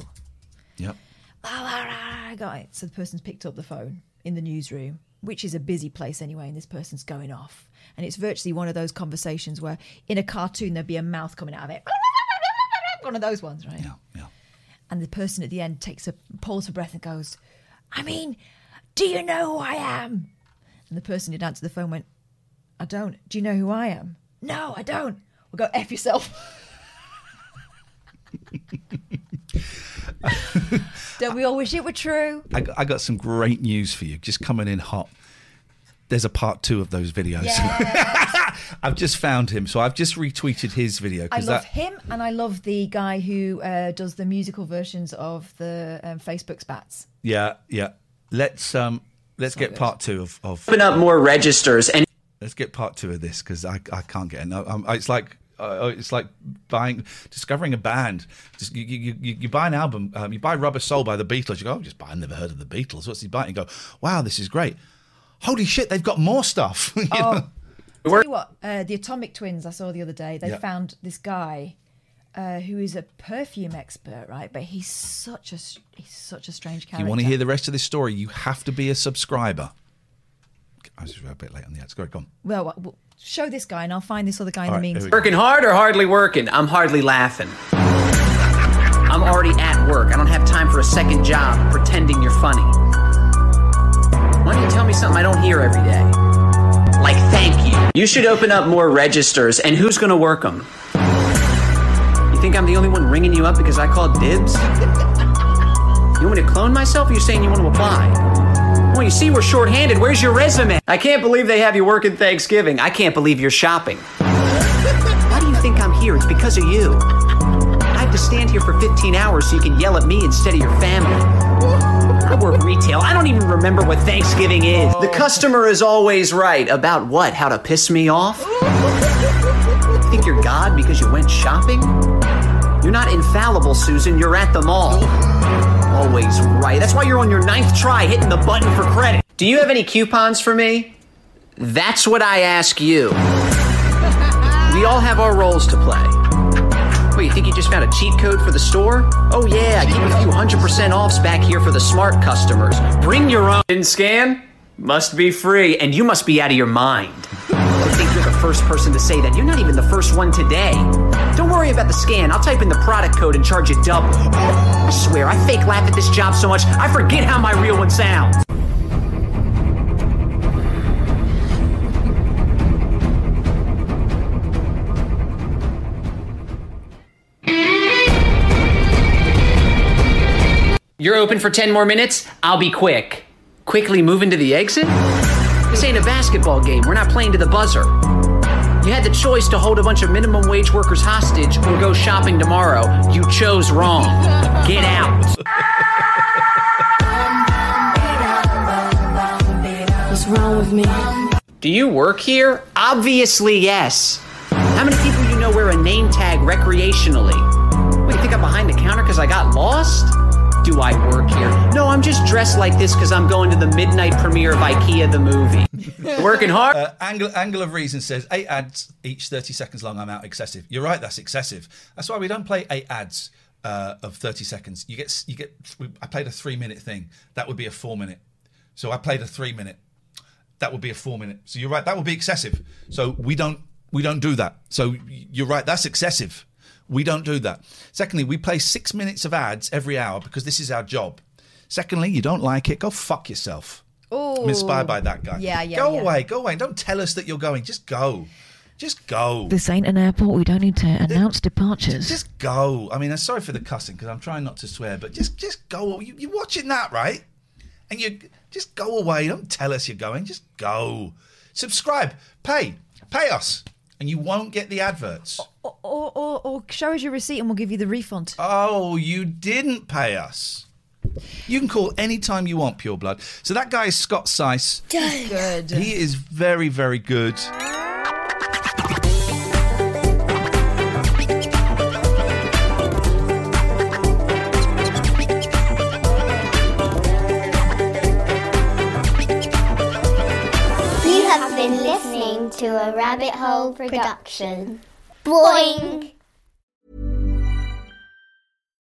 Yep. I got it. So the person's picked up the phone in the newsroom, which is a busy place anyway, and this person's going off. And it's virtually one of those conversations where in a cartoon there'd be a mouth coming out of it. <laughs> One of those ones, right? Yeah, yeah. And the person at the end takes a pulls for breath and goes, I mean, do you know who I am? And the person who'd answered the phone went, I don't. Do you know who I am? No, I don't. Well, go F yourself. <laughs> don't we all wish it were true? I got, I got some great news for you, just coming in hot. There's a part two of those videos. <laughs> I've just found him, so I've just retweeted his video I love that. him, and I love the guy who uh, does the musical versions of the um, Facebook spats. Yeah, yeah. Let's um, let's get part two of, of Open up more registers and Let's get part two of this because I, I can't get enough. Um, it's like uh, it's like buying discovering a band. Just you you, you, you buy an album. Um, you buy Rubber Soul by the Beatles. You go, oh, just buy. I never heard of the Beatles. What's he buying? You go, wow, this is great. Holy shit, they've got more stuff. <laughs> You Oh, know? tell you what, uh, the Atomic Twins I saw the other day. They Yeah. found this guy uh, who is a perfume expert, right? But he's such a he's such a strange character. you want to hear the rest of this story, you have to be a subscriber. I was a bit late on the ads. Go, ahead, go on. well, well, well, show this guy, and I'll find this other guy in the right, meantime. working hard or hardly working? I'm hardly laughing. I'm already at work. I don't have time for a second job pretending you're funny. Why don't you tell me something I don't hear every day? Like thank you. You should open up more registers, and who's gonna work them? Think I'm the only one ringing you up because I called dibs? <laughs> You want me to clone myself, or you saying you want to apply? Well, you see, we're shorthanded. Where's your resume? I can't believe they have you working Thanksgiving. I can't believe you're shopping. Why do you think I'm here? It's because of you. I have to stand here for 15 hours so you can yell at me instead of your family. I work retail. I don't even remember what Thanksgiving is. The customer is always right. About what? How to piss me off? You think you're God because you went shopping? You're not infallible, Susan. You're at the mall. Always right. That's why you're on your ninth try hitting the button for credit. Do you have any coupons for me? That's what I ask you. <laughs> We all have our roles to play. What, you think you just found a cheat code for the store? Oh yeah, I keep a few hundred percent offs back here for the smart customers. Bring your own. Didn't scan? Must be free, and you must be out of your mind. First person to say that. You're not even the first one today. Don't worry about the scan. I'll type in the product code and charge you double. I swear, I fake laugh at this job so much, I forget how my real one sounds. You're open for 10 more minutes? I'll be quick. Quickly move into the exit? This ain't a basketball game. We're not playing to the buzzer. You had the choice to hold a bunch of minimum wage workers hostage or go shopping tomorrow. You chose wrong. Get out. What's wrong with me? Do you work here? Obviously, yes. How many people you know wear a name tag recreationally? What, you think I'm behind the counter because I got lost? Do I work here? No, I'm just dressed like this because I'm going to the midnight premiere of IKEA the movie. <laughs> Working hard. Uh, angle, angle of Reason says eight ads each 30 seconds long. I'm out excessive. You're right. That's excessive. That's why we don't play eight ads uh, of 30 seconds. You get you get. I played a three minute thing. That would be a four minute. So I played a three minute. That would be a four minute. So you're right. That would be excessive. So we don't we don't do that. So you're right. That's excessive. We don't do that. Secondly, we play six minutes of ads every hour because this is our job. Secondly, you don't like it, go fuck yourself. I'm inspired by that guy. Yeah, yeah, Go yeah. away, go away. Don't tell us that you're going. Just go. Just go. This ain't an airport. We don't need to announce departures. Just go. I mean, I'm sorry for the cussing because I'm trying not to swear, but just just go. You, you're watching that, right? And you just go away. Don't tell us you're going. Just go. Subscribe. Pay. Pay us. And you won't get the adverts. Or, or, or, or show us your receipt and we'll give you the refund. Oh, you didn't pay us. You can call anytime you want, Pure Blood. So that guy is Scott Seiss. Good. He is very, very good. A Rabbit Hole production. Boing!